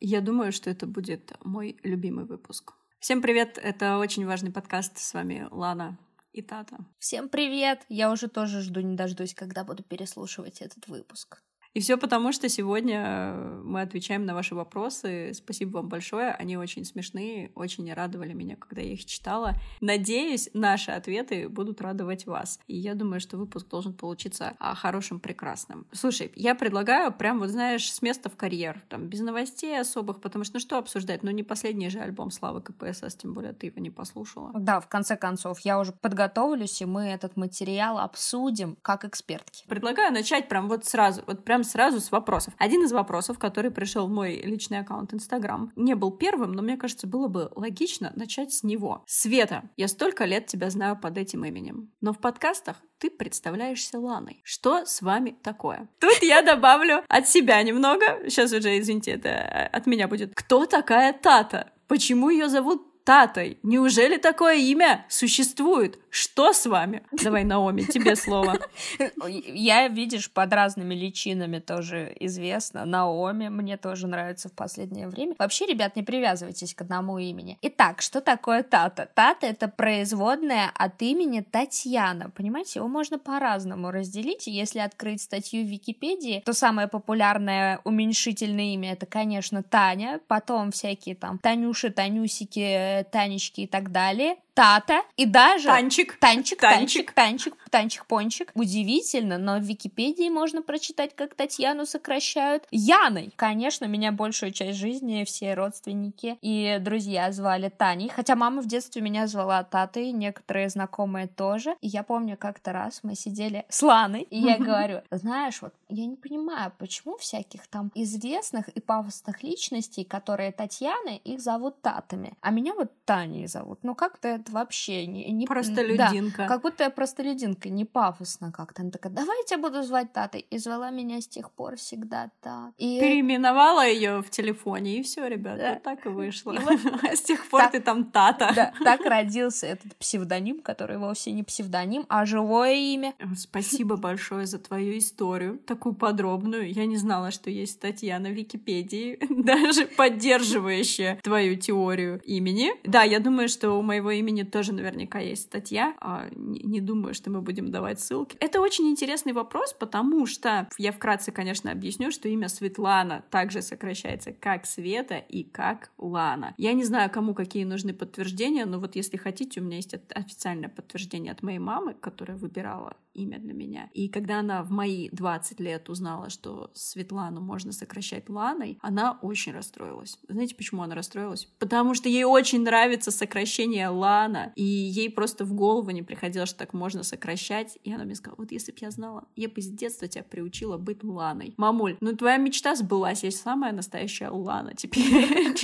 Я думаю, что это будет мой любимый выпуск. Всем привет, это очень важный подкаст. С вами Лана и Тата. Всем привет! Я уже тоже жду не дождусь, когда буду переслушивать этот выпуск. И все потому, что сегодня э, мы отвечаем на ваши вопросы. Спасибо вам большое. Они очень смешные, очень радовали меня, когда я их читала. Надеюсь, наши ответы будут радовать вас. И я думаю, что выпуск должен получиться а, хорошим, прекрасным. Слушай, я предлагаю прям, вот знаешь, с места в карьер, там, без новостей особых, потому что, ну что обсуждать? Ну не последний же альбом Славы КПСС, тем более ты его не послушала. Да, в конце концов, я уже подготовлюсь, и мы этот материал обсудим как экспертки. Предлагаю начать прям вот сразу, вот прям сразу с вопросов. Один из вопросов, который пришел в мой личный аккаунт Инстаграм, не был первым, но мне кажется, было бы логично начать с него. Света, я столько лет тебя знаю под этим именем, но в подкастах ты представляешься Ланой. Что с вами такое? Тут я добавлю от себя немного. Сейчас уже, извините, это от меня будет. Кто такая Тата? Почему ее зовут Татой. Неужели такое имя существует? Что с вами? Давай, Наоми, тебе слово. Я, видишь, под разными личинами тоже известна. Наоми мне тоже нравится в последнее время. Вообще, ребят, не привязывайтесь к одному имени. Итак, что такое Тата? Тата — это производная от имени Татьяна. Понимаете, его можно по-разному разделить. Если открыть статью в Википедии, то самое популярное уменьшительное имя — это, конечно, Таня. Потом всякие там Танюши, Танюсики, Танечки и так далее. Тата и даже... Танчик. Танчик, танчик, танчик, танчик, пончик. Удивительно, но в Википедии можно прочитать, как Татьяну сокращают Яной. Конечно, меня большую часть жизни все родственники и друзья звали Таней, хотя мама в детстве меня звала Татой, некоторые знакомые тоже. И я помню, как-то раз мы сидели с Ланой, и я говорю, знаешь, вот я не понимаю, почему всяких там известных и пафосных личностей, которые Татьяны, их зовут Татами, а меня вот Таней зовут. Ну как-то это вообще не... не простолюдинка. Да, как будто я простолюдинка, не пафосно как-то. Она такая, давай я тебя буду звать Татой. И звала меня с тех пор всегда так. И... Переименовала ее в телефоне, и все, ребята, да. вот так и вышло. И вот... А с тех пор так, ты там Тата. Да, так родился этот псевдоним, который вовсе не псевдоним, а живое имя. Спасибо большое за твою историю, такую подробную. Я не знала, что есть статья на Википедии, даже поддерживающая твою теорию имени. Да, я думаю, что у моего имени имени тоже наверняка есть статья. А, не думаю, что мы будем давать ссылки. Это очень интересный вопрос, потому что я вкратце, конечно, объясню, что имя Светлана также сокращается как Света и как Лана. Я не знаю, кому какие нужны подтверждения, но вот если хотите, у меня есть официальное подтверждение от моей мамы, которая выбирала имя для меня. И когда она в мои 20 лет узнала, что Светлану можно сокращать Ланой, она очень расстроилась. Знаете, почему она расстроилась? Потому что ей очень нравится сокращение Лана, и ей просто в голову не приходило, что так можно сокращать. И она мне сказала, вот если бы я знала, я бы с детства тебя приучила быть Ланой. Мамуль, ну твоя мечта сбылась, я самая настоящая Лана теперь.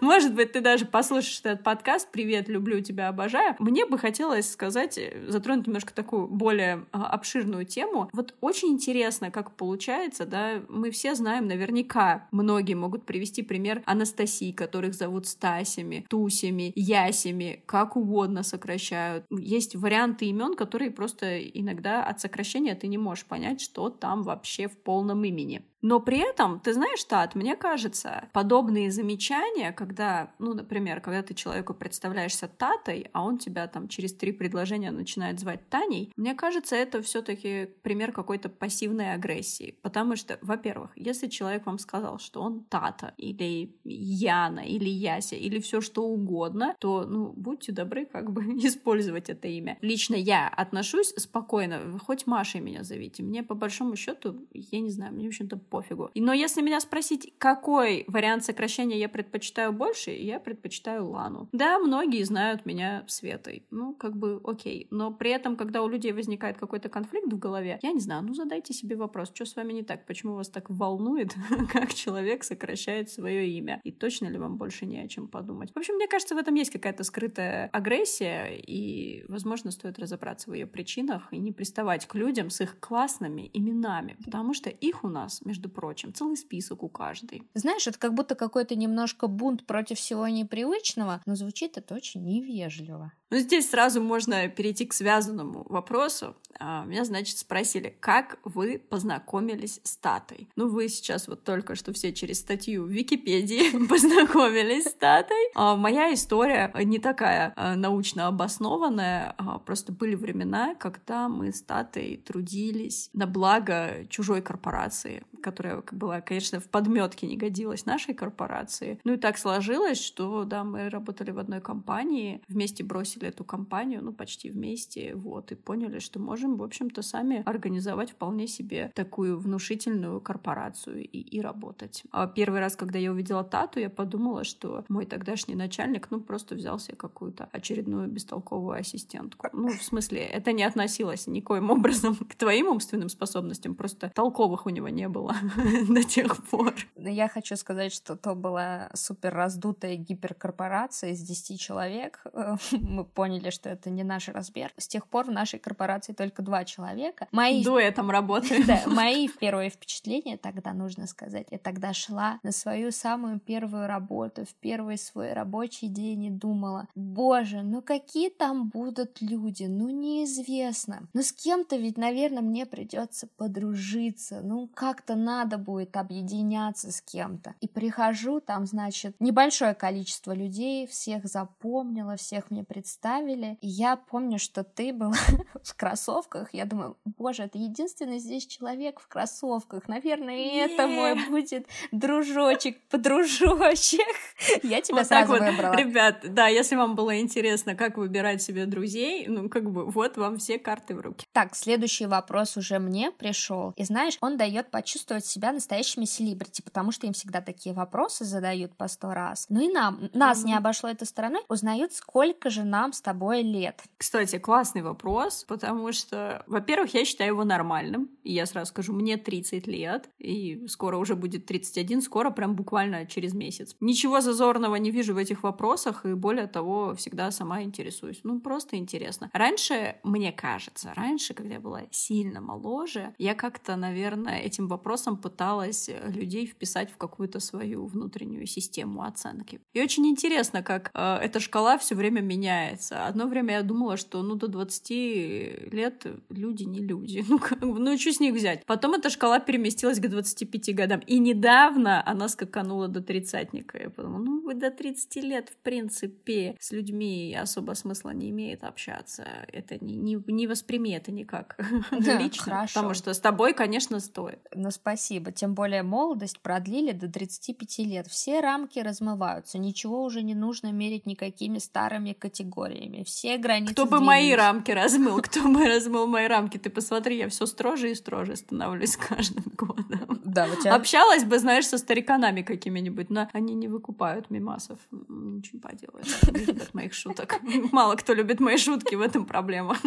Может быть, ты даже послушаешь этот подкаст. Привет, люблю тебя, обожаю. Мне бы хотелось сказать, затронуть немножко немножко такую более а, обширную тему. Вот очень интересно, как получается, да, мы все знаем наверняка, многие могут привести пример Анастасии, которых зовут Стасями, Тусями, Ясями, как угодно сокращают. Есть варианты имен, которые просто иногда от сокращения ты не можешь понять, что там вообще в полном имени. Но при этом, ты знаешь, Тат, мне кажется, подобные замечания, когда, ну, например, когда ты человеку представляешься Татой, а он тебя там через три предложения начинает звать Таней, мне кажется, это все таки пример какой-то пассивной агрессии. Потому что, во-первых, если человек вам сказал, что он Тата, или Яна, или Яся, или все что угодно, то, ну, будьте добры как бы использовать это имя. Лично я отношусь спокойно, хоть Машей меня зовите. Мне, по большому счету, я не знаю, мне, в общем-то, пофигу. Но если меня спросить, какой вариант сокращения я предпочитаю больше, я предпочитаю Лану. Да, многие знают меня Светой. Ну, как бы окей. Но при этом, когда у людей возникает какой-то конфликт в голове, я не знаю, ну задайте себе вопрос, что с вами не так, почему вас так волнует, как человек сокращает свое имя, и точно ли вам больше не о чем подумать. В общем, мне кажется, в этом есть какая-то скрытая агрессия, и, возможно, стоит разобраться в ее причинах и не приставать к людям с их классными именами, потому что их у нас, между между прочим. Целый список у каждой. Знаешь, это как будто какой-то немножко бунт против всего непривычного, но звучит это очень невежливо. Ну, здесь сразу можно перейти к связанному вопросу. А, меня, значит, спросили, как вы познакомились с Татой? Ну, вы сейчас вот только что все через статью в Википедии познакомились с Татой. А моя история не такая а, научно обоснованная, просто были времена, когда мы с Татой трудились на благо чужой корпорации, которая была, конечно, в подметке не годилась нашей корпорации. Ну и так сложилось, что, да, мы работали в одной компании, вместе бросили эту компанию, ну, почти вместе, вот, и поняли, что можем, в общем-то, сами организовать вполне себе такую внушительную корпорацию и, и работать. А первый раз, когда я увидела Тату, я подумала, что мой тогдашний начальник, ну, просто взял себе какую-то очередную бестолковую ассистентку. Ну, в смысле, это не относилось никоим образом к твоим умственным способностям, просто толковых у него не было до тех пор. Я хочу сказать, что то была супер раздутая гиперкорпорация из 10 человек. Мы поняли, что это не наш размер. С тех пор в нашей корпорации только два человека. Мои... Дуэтом работают. Да, мои первые впечатления тогда, нужно сказать. Я тогда шла на свою самую первую работу, в первый свой рабочий день и думала, боже, ну какие там будут люди, ну неизвестно. Ну с кем-то ведь, наверное, мне придется подружиться, ну как-то надо будет объединяться с кем-то. И прихожу, там, значит, небольшое количество людей, всех запомнила, всех мне представили. И я помню, что ты был в кроссовках. Я думаю, боже, это единственный здесь человек в кроссовках. Наверное, это мой будет дружочек, подружочек. Я тебя вот сразу вот, выбрала. Ребят, да, если вам было интересно, как выбирать себе друзей, ну, как бы, вот вам все карты в руки. Так, следующий вопрос уже мне пришел. И знаешь, он дает почувствовать себя настоящими селебрити, потому что им всегда такие вопросы задают по сто раз. Ну и нам, нас mm-hmm. не обошло этой стороной, узнают, сколько же нам с тобой лет. Кстати, классный вопрос, потому что, во-первых, я считаю его нормальным, и я сразу скажу, мне 30 лет, и скоро уже будет 31, скоро прям буквально через месяц. Ничего зазорного не вижу в этих вопросах, и более того, всегда сама интересуюсь. Ну, просто интересно. Раньше, мне кажется, раньше, когда я была сильно моложе, я как-то, наверное, этим вопросом пыталась людей вписать в какую-то свою внутреннюю систему оценки. И очень интересно, как э, эта шкала все время меняется. Одно время я думала, что ну до 20 лет люди не люди. Ну, как, ну что с них взять? Потом эта шкала переместилась к 25 годам. И недавно она скаканула до тридцатника. Я подумала, ну вы до 30 лет, в принципе, с людьми особо смысла не имеет общаться. Это не, не, не восприми это никак да, лично. Хорошо. Потому что с тобой, конечно, стоит. Ну, спасибо. Тем более молодость продлили до 35 лет. Все рамки размываются. Ничего уже не нужно мерить никакими старыми категориями. Все границы Кто бы мои рамки размыл? Кто бы размыл мои рамки? Ты посмотри, я все строже и строже становлюсь каждым годом. Да, у тебя... Общалась бы, знаешь, со стариканами какими-нибудь, но они не выкупают мимасов. Ничего не поделаешь. Не любят моих шуток. Мало кто любит мои шутки, в этом проблема.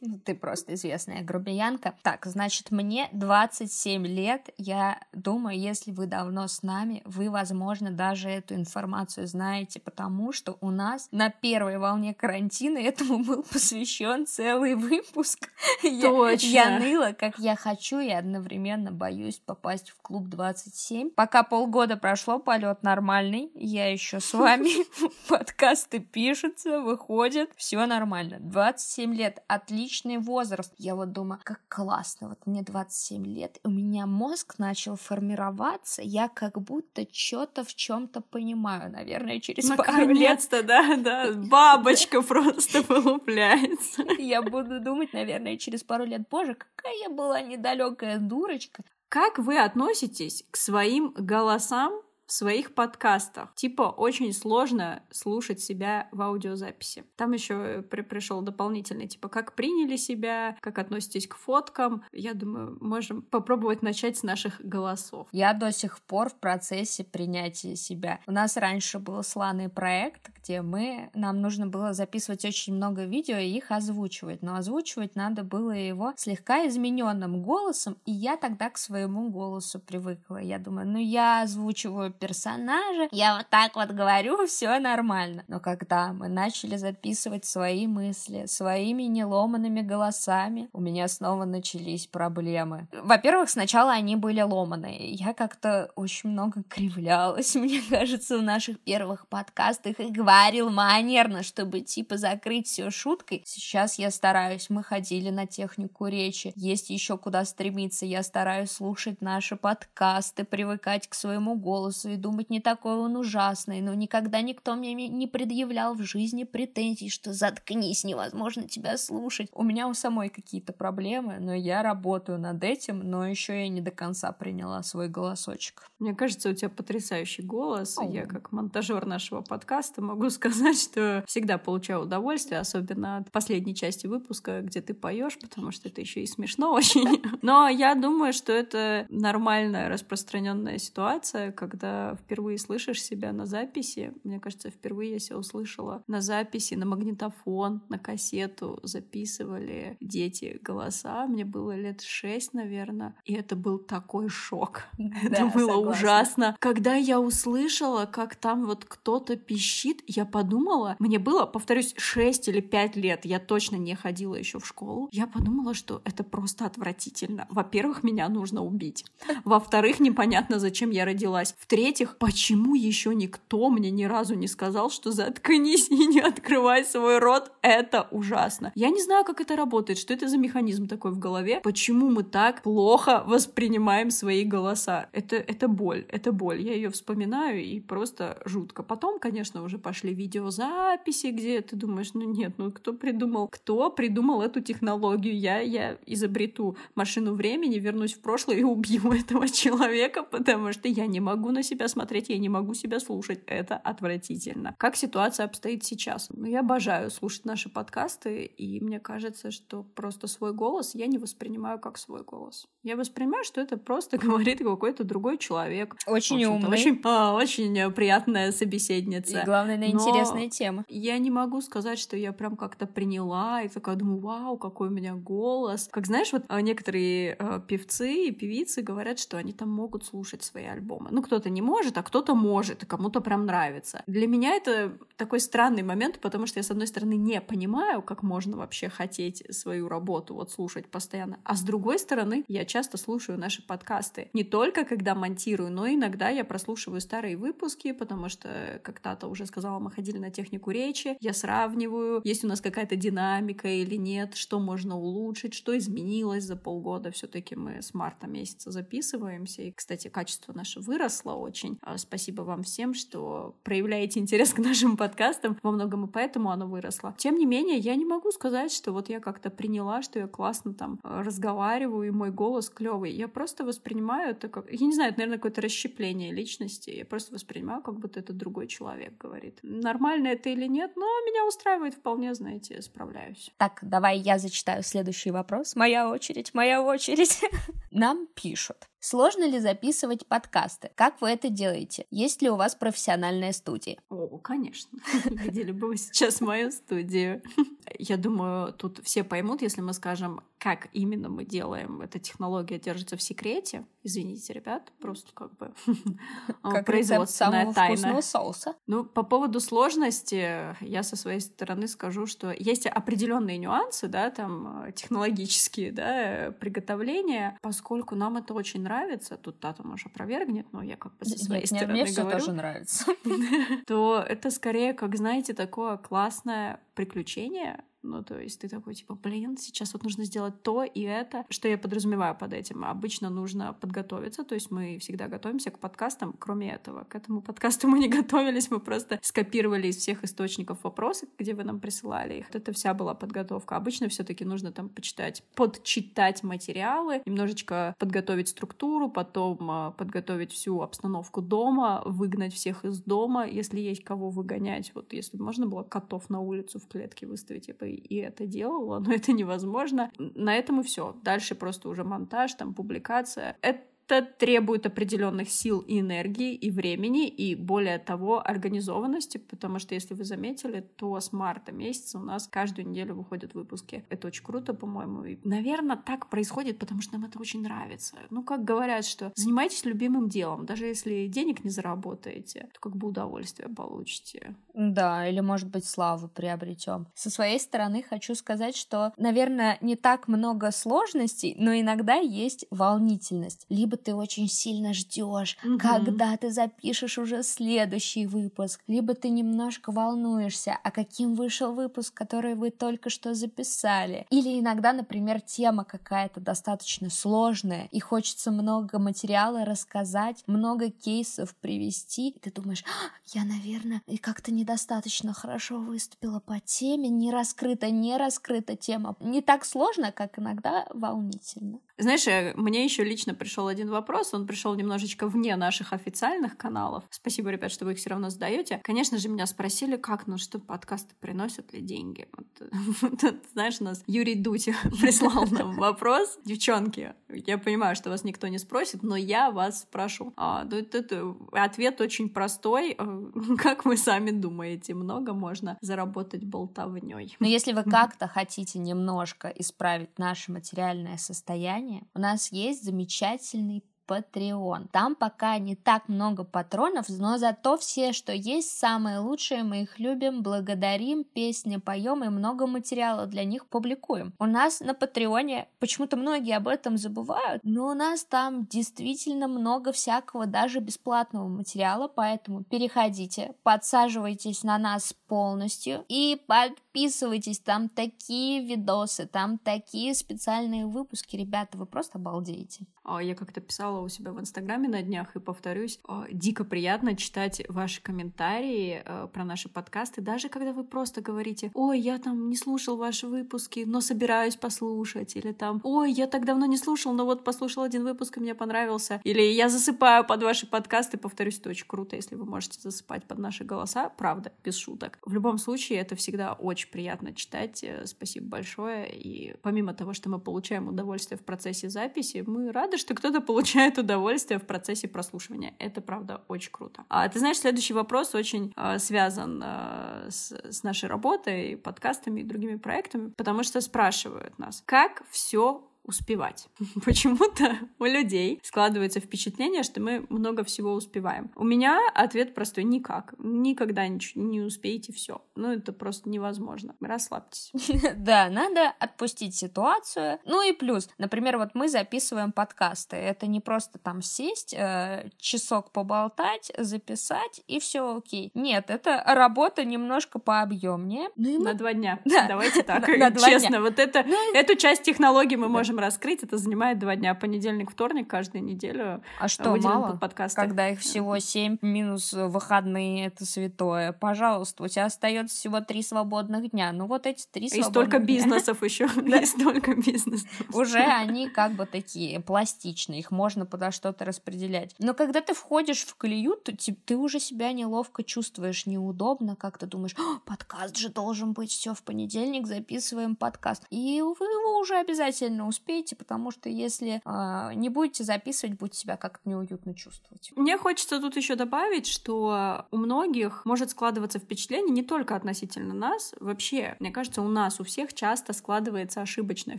Ну, ты просто известная грубиянка. Так, значит, мне 27 лет. Я думаю, если вы давно с нами, вы, возможно, даже эту информацию знаете, потому что у нас на первой волне карантина этому был посвящен целый выпуск. Точно. Я, я ныла, как я хочу, и одновременно боюсь попасть в клуб 27. Пока полгода прошло, полет нормальный. Я еще с вами. Подкасты пишутся, выходят. Все нормально. 27 лет. Отличный возраст. Я вот думаю, как классно. Вот мне 27 лет. У меня мозг начал формироваться. Я как будто что-то в чем-то понимаю. Наверное, через пару лет. Наконец-то, да, да. Бабочка просто вылупляется. Я буду думать, наверное, через пару лет, боже, какая я была недалекая дурочка. Как вы относитесь к своим голосам в своих подкастах. Типа очень сложно слушать себя в аудиозаписи. Там еще при пришел дополнительный, типа как приняли себя, как относитесь к фоткам. Я думаю, можем попробовать начать с наших голосов. Я до сих пор в процессе принятия себя. У нас раньше был сланный проект, где мы, нам нужно было записывать очень много видео и их озвучивать. Но озвучивать надо было его слегка измененным голосом, и я тогда к своему голосу привыкла. Я думаю, ну я озвучиваю персонажа, я вот так вот говорю, все нормально. Но когда мы начали записывать свои мысли своими неломанными голосами, у меня снова начались проблемы. Во-первых, сначала они были ломаные. Я как-то очень много кривлялась, мне кажется, в наших первых подкастах и говорил манерно, чтобы типа закрыть все шуткой. Сейчас я стараюсь, мы ходили на технику речи, есть еще куда стремиться, я стараюсь слушать наши подкасты, привыкать к своему голосу и думать, не такой он ужасный, но никогда никто мне не предъявлял в жизни претензий, что заткнись, невозможно тебя слушать. У меня у самой какие-то проблемы, но я работаю над этим, но еще я не до конца приняла свой голосочек. Мне кажется, у тебя потрясающий голос. О. Я как монтажер нашего подкаста могу сказать, что всегда получаю удовольствие, особенно от последней части выпуска, где ты поешь, потому что это еще и смешно очень. Но я думаю, что это нормальная распространенная ситуация, когда впервые слышишь себя на записи. Мне кажется, впервые я себя услышала на записи, на магнитофон, на кассету записывали дети голоса. Мне было лет шесть, наверное, и это был такой шок. это было ужасно. Когда я услышала, как там вот кто-то пищит, я подумала, мне было, повторюсь, шесть или пять лет, я точно не ходила еще в школу. Я подумала, что это просто отвратительно. Во-первых, меня нужно убить. Во-вторых, непонятно, зачем я родилась. В-третьих, почему еще никто мне ни разу не сказал, что заткнись и не открывай свой рот, это ужасно. Я не знаю, как это работает, что это за механизм такой в голове, почему мы так плохо воспринимаем свои голоса. Это, это боль, это боль. Я ее вспоминаю и просто жутко. Потом, конечно, уже пошли видеозаписи, где ты думаешь, ну нет, ну кто придумал, кто придумал эту технологию? Я, я изобрету машину времени, вернусь в прошлое и убью этого человека, потому что я не могу на себя смотреть, я не могу себя слушать. Это отвратительно. Как ситуация обстоит сейчас? Ну, я обожаю слушать наши подкасты, и мне кажется, что просто свой голос я не воспринимаю как свой голос. Я воспринимаю, что это просто говорит какой-то другой человек. Очень умный. Очень, а, очень приятная собеседница. И главное, на интересные темы. Я не могу сказать, что я прям как-то приняла и такая думаю, вау, какой у меня голос. Как знаешь, вот а, некоторые э, певцы и певицы говорят, что они там могут слушать свои альбомы. Ну, кто-то не может, а кто-то может, и кому-то прям нравится. Для меня это такой странный момент, потому что я, с одной стороны, не понимаю, как можно вообще хотеть свою работу вот слушать постоянно, а с другой стороны, я часто слушаю наши подкасты. Не только когда монтирую, но иногда я прослушиваю старые выпуски, потому что, как Тата уже сказала, мы ходили на технику речи, я сравниваю, есть у нас какая-то динамика или нет, что можно улучшить, что изменилось за полгода. все таки мы с марта месяца записываемся, и, кстати, качество наше выросло очень. А, спасибо вам всем, что проявляете интерес к нашим подкастам. Во многом и поэтому оно выросло. Тем не менее, я не могу сказать, что вот я как-то приняла, что я классно там э, разговариваю, и мой голос клевый. Я просто воспринимаю это как... Я не знаю, это, наверное, какое-то расщепление личности. Я просто воспринимаю, как будто это другой человек говорит. Нормально это или нет, но меня устраивает вполне, знаете, справляюсь. Так, давай я зачитаю следующий вопрос. Моя очередь, моя очередь. Нам пишут. Сложно ли записывать подкасты? Как вы это делаете? Есть ли у вас профессиональная студия? О, конечно. Видели бы вы сейчас мою студию. Я думаю, тут все поймут, если мы скажем, как именно мы делаем. Эта технология держится в секрете. Извините, ребят, просто как бы как производственная тайна. соуса. Ну, по поводу сложности, я со своей стороны скажу, что есть определенные нюансы, да, там э, технологические, да, приготовления, поскольку нам это очень нравится, тут Тата, может, опровергнет, но я как бы со своей Нет, стороны мне говорю. тоже нравится. То это скорее, как знаете, такое классное приключение, ну, то есть ты такой, типа, блин, сейчас вот нужно сделать то и это. Что я подразумеваю под этим? Обычно нужно подготовиться, то есть мы всегда готовимся к подкастам, кроме этого. К этому подкасту мы не готовились, мы просто скопировали из всех источников вопросы, где вы нам присылали их. Это вся была подготовка. Обычно все таки нужно там почитать, подчитать материалы, немножечко подготовить структуру, потом а, подготовить всю обстановку дома, выгнать всех из дома, если есть кого выгонять. Вот если можно было котов на улицу в клетке выставить, я бы и это делала, но это невозможно. На этом и все. Дальше просто уже монтаж, там публикация. Это это требует определенных сил и энергии, и времени, и более того, организованности, потому что, если вы заметили, то с марта месяца у нас каждую неделю выходят выпуски. Это очень круто, по-моему. И, наверное, так происходит, потому что нам это очень нравится. Ну, как говорят, что занимайтесь любимым делом, даже если денег не заработаете, то как бы удовольствие получите. Да, или, может быть, славу приобретем. Со своей стороны хочу сказать, что, наверное, не так много сложностей, но иногда есть волнительность. Либо ты очень сильно ждешь, mm-hmm. когда ты запишешь уже следующий выпуск, либо ты немножко волнуешься, а каким вышел выпуск, который вы только что записали. Или иногда, например, тема какая-то достаточно сложная, и хочется много материала рассказать, много кейсов привести, и ты думаешь, а, я, наверное, и как-то недостаточно хорошо выступила по теме, не раскрыта, не раскрыта тема. Не так сложно, как иногда волнительно. Знаешь, э, мне еще лично пришел один вопрос, он пришел немножечко вне наших официальных каналов. Спасибо, ребят, что вы их все равно задаете. Конечно же, меня спросили, как, ну что, подкасты приносят ли деньги? Вот, знаешь, у нас Юрий Дудь прислал нам вопрос. Девчонки, я понимаю, что вас никто не спросит, но я вас спрошу. А, это, ответ очень простой. Э, как вы сами думаете, много можно заработать болтовней? Но если вы как-то хотите немножко исправить наше материальное состояние, у нас есть замечательный Patreon. Там пока не так много патронов, но зато все, что есть, самые лучшие, мы их любим, благодарим, песни поем и много материала для них публикуем. У нас на Патреоне, почему-то многие об этом забывают, но у нас там действительно много всякого, даже бесплатного материала, поэтому переходите, подсаживайтесь на нас полностью и подписывайтесь, там такие видосы, там такие специальные выпуски, ребята, вы просто обалдеете. А, я как-то писала у себя в Инстаграме на днях и повторюсь, а, дико приятно читать ваши комментарии а, про наши подкасты, даже когда вы просто говорите, ой, я там не слушал ваши выпуски, но собираюсь послушать, или там, ой, я так давно не слушал, но вот послушал один выпуск и мне понравился, или я засыпаю под ваши подкасты, повторюсь, это очень круто, если вы можете засыпать под наши голоса, правда, без шуток. В любом случае, это всегда очень приятно читать, э, спасибо большое, и помимо того, что мы получаем удовольствие в процессе записи, мы рады, что кто-то получает удовольствие в процессе прослушивания. Это, правда, очень круто. А ты знаешь, следующий вопрос очень э, связан э, с, с нашей работой, подкастами и другими проектами, потому что спрашивают нас, как все успевать. Почему-то у людей складывается впечатление, что мы много всего успеваем. У меня ответ простой — никак. Никогда ничего не успеете все. Ну, это просто невозможно. Расслабьтесь. Да, надо отпустить ситуацию. Ну и плюс, например, вот мы записываем подкасты. Это не просто там сесть, э, часок поболтать, записать, и все окей. Нет, это работа немножко пообъемнее. Ну, На два дня. Давайте так, честно. Вот это, ну эту часть технологий мы можем раскрыть, это занимает два дня. Понедельник, вторник, каждую неделю. А что, мало? Под подкасты. Когда их всего семь минус выходные, это святое. Пожалуйста, у тебя остается всего три свободных дня. Ну вот эти три свободных И столько бизнесов еще. И столько бизнесов. Уже они как бы такие пластичные, их можно подо что-то распределять. Но когда ты входишь в колею, то ты уже себя неловко чувствуешь, неудобно, как ты думаешь, подкаст же должен быть, все в понедельник записываем подкаст. И вы его уже обязательно успеете успеете, потому что если э, не будете записывать, будете себя как-то неуютно чувствовать. Мне хочется тут еще добавить, что у многих может складываться впечатление не только относительно нас, вообще, мне кажется, у нас у всех часто складывается ошибочное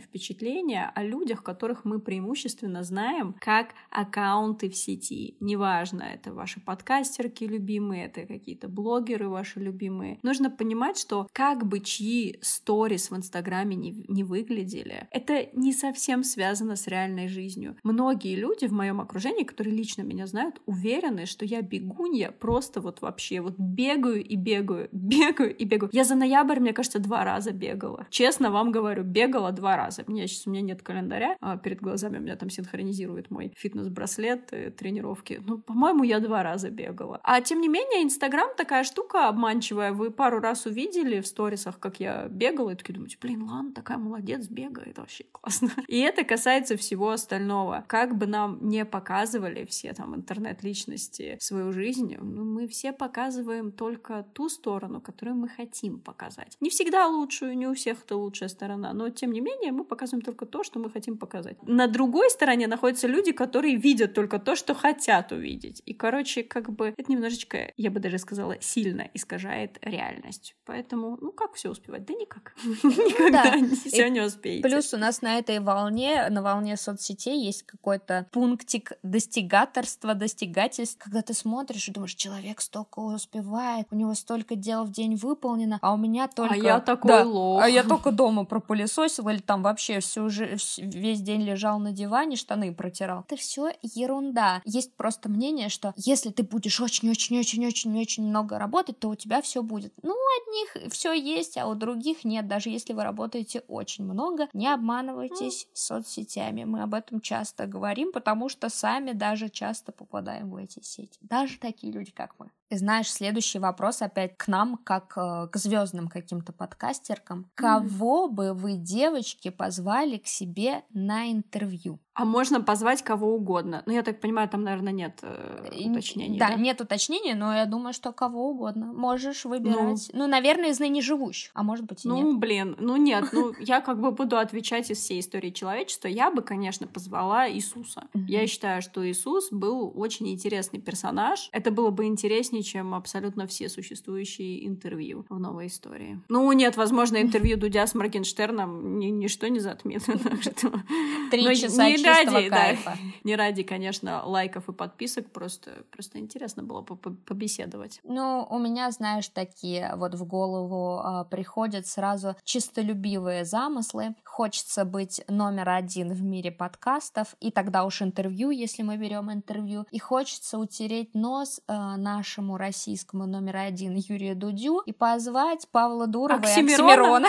впечатление о людях, которых мы преимущественно знаем как аккаунты в сети. Неважно, это ваши подкастерки любимые, это какие-то блогеры ваши любимые. Нужно понимать, что как бы чьи сторис в Инстаграме не, не выглядели, это не совсем совсем связано с реальной жизнью. Многие люди в моем окружении, которые лично меня знают, уверены, что я бегунья, просто вот вообще вот бегаю и бегаю, бегаю и бегаю. Я за ноябрь, мне кажется, два раза бегала. Честно вам говорю, бегала два раза. Мне сейчас у меня нет календаря, а перед глазами у меня там синхронизирует мой фитнес-браслет, э, тренировки. Ну, по-моему, я два раза бегала. А тем не менее, Инстаграм такая штука обманчивая. Вы пару раз увидели в сторисах, как я бегала, и такие думаете, блин, ладно, такая молодец, бегает, вообще классно. И это касается всего остального. Как бы нам не показывали все там интернет-личности свою жизнь, ну, мы все показываем только ту сторону, которую мы хотим показать. Не всегда лучшую, не у всех это лучшая сторона, но тем не менее мы показываем только то, что мы хотим показать. На другой стороне находятся люди, которые видят только то, что хотят увидеть. И, короче, как бы это немножечко, я бы даже сказала, сильно искажает реальность. Поэтому, ну как все успевать? Да никак. Никогда все не успеете. Плюс у нас на этой волне, на волне соцсетей есть какой-то пунктик достигаторства, достигательств, когда ты смотришь и думаешь, человек столько успевает, у него столько дел в день выполнено, а у меня только... А я такой лох. А я только дома пропылесосил или там вообще всю же, весь день лежал на диване, штаны протирал. Это все ерунда. Есть просто мнение, что если ты будешь очень-очень-очень-очень-очень много работать, то у тебя все будет. Ну, у одних все есть, а у других нет. Даже если вы работаете очень много, не обманывайтесь соцсетями. Мы об этом часто говорим, потому что сами даже часто попадаем в эти сети. Даже такие люди, как мы. И знаешь, следующий вопрос опять к нам, как э, к звездным каким-то подкастеркам. Кого бы вы, девочки, позвали к себе на интервью? А можно позвать кого угодно. Ну, я так понимаю, там, наверное, нет э, уточнений. Да, да, нет уточнений, но я думаю, что кого угодно. Можешь выбирать. Ну, ну наверное, из ныне живущих, а может быть и ну, нет. Ну, блин, ну нет, ну я как бы буду отвечать из всей истории человечества. Я бы, конечно, позвала Иисуса. Я считаю, что Иисус был очень интересный персонаж. Это было бы интереснее, чем абсолютно все существующие интервью в новой истории. Ну, нет, возможно, интервью Дудя с Моргенштерном ничто не затмит. Три часа ради, кайфа. Да, не ради, конечно, лайков и подписок, просто, просто интересно было побеседовать. Ну, у меня, знаешь, такие вот в голову э, приходят сразу чистолюбивые замыслы. Хочется быть номер один в мире подкастов, и тогда уж интервью, если мы берем интервью, и хочется утереть нос э, нашему российскому номер один Юрию Дудю и позвать Павла Дурова Оксимирона. и Оксимирона.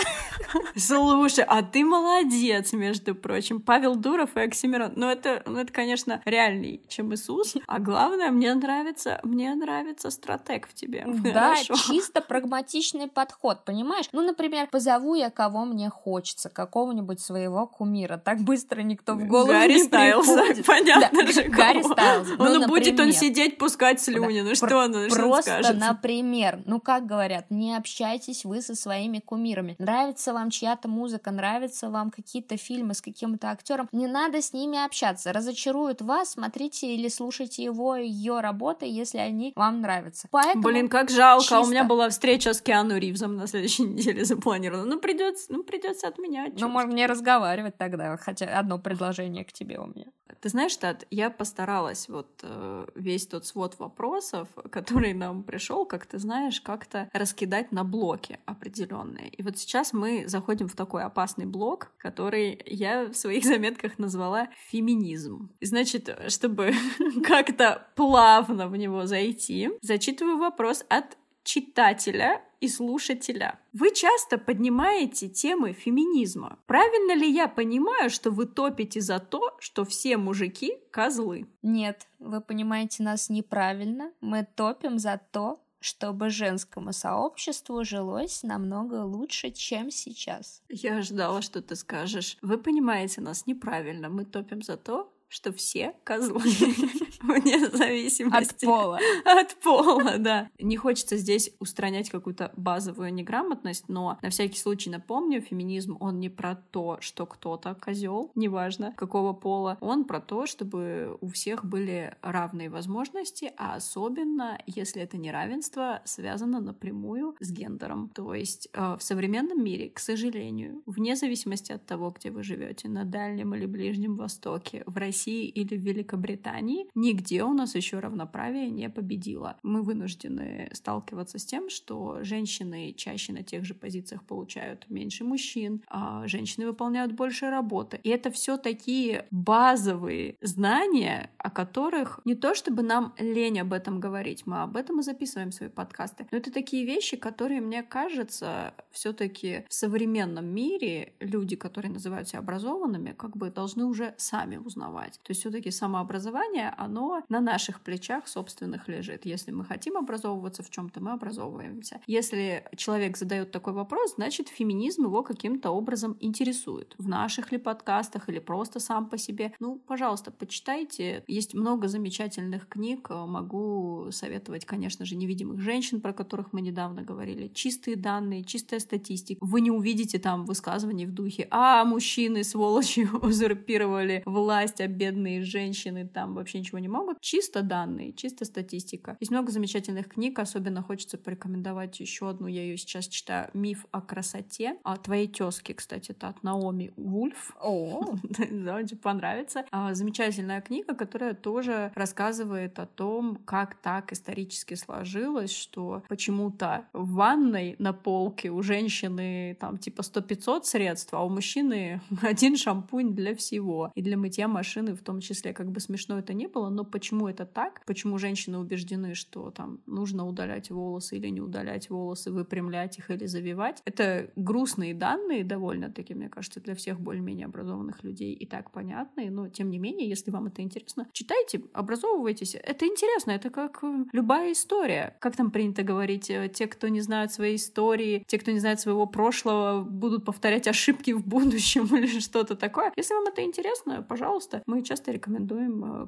Слушай, а ты молодец, между прочим. Павел Дуров и Оксимирон. Ну, это, ну, это, конечно, реальней, чем Иисус. А главное, мне нравится, мне нравится стратег в тебе. Да, Хорошо. чисто прагматичный подход, понимаешь? Ну, например, позову я кого мне хочется, какого-нибудь своего кумира. Так быстро никто в голову Гарри не Стайлз, приходит. понятно да, же, Гарри Стайлз. Ну, ну будет он сидеть, пускать слюни, да. ну что он, ну, Просто, что он например, ну, как говорят, не общайтесь вы со своими кумирами. Нравится вам чья-то музыка, нравятся вам какие-то фильмы с каким-то актером, не надо с ними общаться. Разочаруют вас, смотрите или слушайте его, ее работы, если они вам нравятся. Поэтому Блин, как жалко. Чисто... У меня была встреча с Киану Ривзом на следующей неделе запланирована. Ну, придется, ну, придется отменять. Ну, можно не разговаривать тогда, хотя одно предложение к тебе у меня. Ты знаешь, Тат, я постаралась вот э, весь тот свод вопросов, который нам пришел, как ты знаешь, как-то раскидать на блоки определенные. И вот сейчас мы заходим в такой опасный блок, который я в своих заметках назвала феминизм. Значит, чтобы как-то плавно в него зайти, зачитываю вопрос от читателя и слушателя. Вы часто поднимаете темы феминизма. Правильно ли я понимаю, что вы топите за то, что все мужики козлы? Нет, вы понимаете нас неправильно. Мы топим за то, чтобы женскому сообществу жилось намного лучше, чем сейчас. Я ждала, что ты скажешь. Вы понимаете нас неправильно. Мы топим за то, что все козлы, вне зависимости. От пола. От пола, да. Не хочется здесь устранять какую-то базовую неграмотность, но на всякий случай напомню, феминизм, он не про то, что кто-то козел, неважно какого пола, он про то, чтобы у всех были равные возможности, а особенно, если это неравенство связано напрямую с гендером. То есть э, в современном мире, к сожалению, вне зависимости от того, где вы живете, на Дальнем или Ближнем Востоке, в России, или в Великобритании нигде у нас еще равноправие не победило. Мы вынуждены сталкиваться с тем, что женщины чаще на тех же позициях получают меньше мужчин, а женщины выполняют больше работы. И это все такие базовые знания, о которых не то чтобы нам лень об этом говорить, мы об этом и записываем свои подкасты, но это такие вещи, которые, мне кажется, все-таки в современном мире люди, которые называют себя образованными, как бы должны уже сами узнавать. То есть все-таки самообразование, оно на наших плечах собственных лежит. Если мы хотим образовываться в чем-то, мы образовываемся. Если человек задает такой вопрос, значит, феминизм его каким-то образом интересует. В наших ли подкастах или просто сам по себе. Ну, пожалуйста, почитайте. Есть много замечательных книг. Могу советовать, конечно же, невидимых женщин, про которых мы недавно говорили. Чистые данные, чистая статистика. Вы не увидите там высказываний в духе «А, мужчины, сволочи, узурпировали власть, а бедные женщины там вообще ничего не могут». Чисто данные, чисто статистика. Есть много замечательных книг, особенно хочется порекомендовать еще одну, я ее сейчас читаю, «Миф о красоте». А твоей тезки, кстати, это от Наоми Вульф. О, очень понравится. А, замечательная книга, которая тоже рассказывает о том, как так исторически сложилось, что почему-то в ванной на полке у женщины там типа 100-500 средств, а у мужчины один шампунь для всего. И для мытья машины в том числе. Как бы смешно это не было, но почему это так? Почему женщины убеждены, что там нужно удалять волосы или не удалять волосы, выпрямлять их или завивать? Это грустные данные довольно-таки, мне кажется, для всех более-менее образованных людей и так понятные, но тем не менее, если вам это интересно, читайте, образовывайтесь. Это интересно, это как э, любая история. Как там принято говорить, э, те, кто не знают своей истории, те, кто не знает своего прошлого, будут повторять ошибки в будущем или что-то такое. Если вам это интересно, пожалуйста, мы часто рекомендуем э,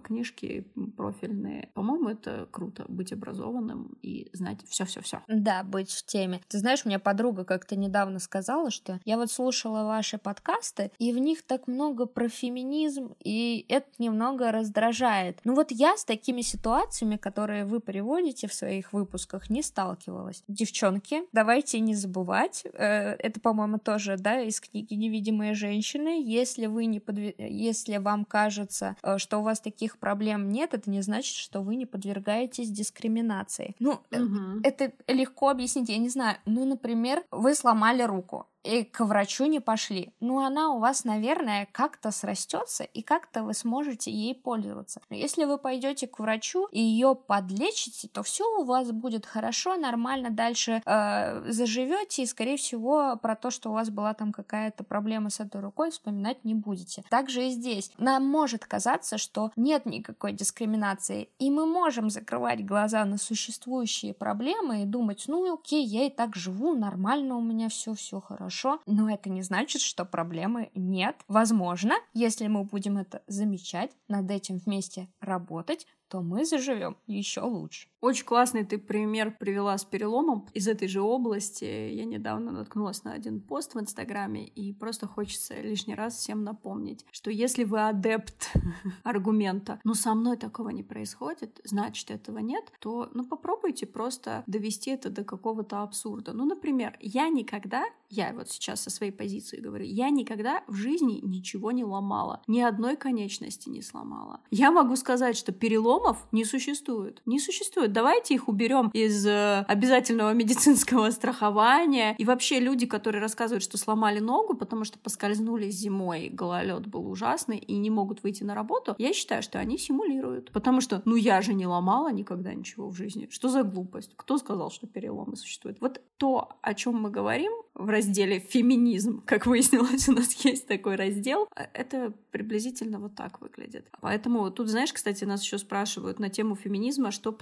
профильные. По-моему, это круто быть образованным и знать все-все-все. Да, быть в теме. Ты знаешь, у меня подруга как-то недавно сказала, что я вот слушала ваши подкасты, и в них так много про феминизм, и это немного раздражает. Ну вот я с такими ситуациями, которые вы приводите в своих выпусках, не сталкивалась. Девчонки, давайте не забывать, э, это, по-моему, тоже, да, из книги «Невидимые женщины», если вы не подв... если вам кажется, э, что у вас таких проблем нет, это не значит, что вы не подвергаетесь дискриминации. Ну, Мгм. это легко объяснить, я не знаю. Ну, например, вы сломали руку и к врачу не пошли. Ну, она у вас, наверное, как-то срастется, и как-то вы сможете ей пользоваться. Но если вы пойдете к врачу и ее подлечите, то все у вас будет хорошо, нормально дальше э, заживете, и, скорее всего, про то, что у вас была там какая-то проблема с этой рукой, вспоминать не будете. Также и здесь. Нам может казаться, что нет никакой дискриминации, и мы можем закрывать глаза на существующие проблемы и думать, ну окей, я и так живу, нормально у меня все, все хорошо. Но это не значит, что проблемы нет. Возможно, если мы будем это замечать, над этим вместе работать, то мы заживем еще лучше. Очень классный ты пример привела с переломом из этой же области. Я недавно наткнулась на один пост в Инстаграме, и просто хочется лишний раз всем напомнить, что если вы адепт аргумента, ну со мной такого не происходит, значит этого нет, то ну попробуйте просто довести это до какого-то абсурда. Ну, например, я никогда, я вот сейчас со своей позиции говорю, я никогда в жизни ничего не ломала, ни одной конечности не сломала. Я могу сказать, что переломов не существует. Не существует. Давайте их уберем из э, обязательного медицинского страхования. И вообще люди, которые рассказывают, что сломали ногу, потому что поскользнулись зимой, гололед был ужасный, и не могут выйти на работу, я считаю, что они симулируют. Потому что, ну я же не ломала никогда ничего в жизни. Что за глупость? Кто сказал, что переломы существуют? Вот то, о чем мы говорим в разделе «Феминизм», как выяснилось, у нас есть такой раздел, это приблизительно вот так выглядит. Поэтому тут, знаешь, кстати, нас еще спрашивают на тему феминизма, что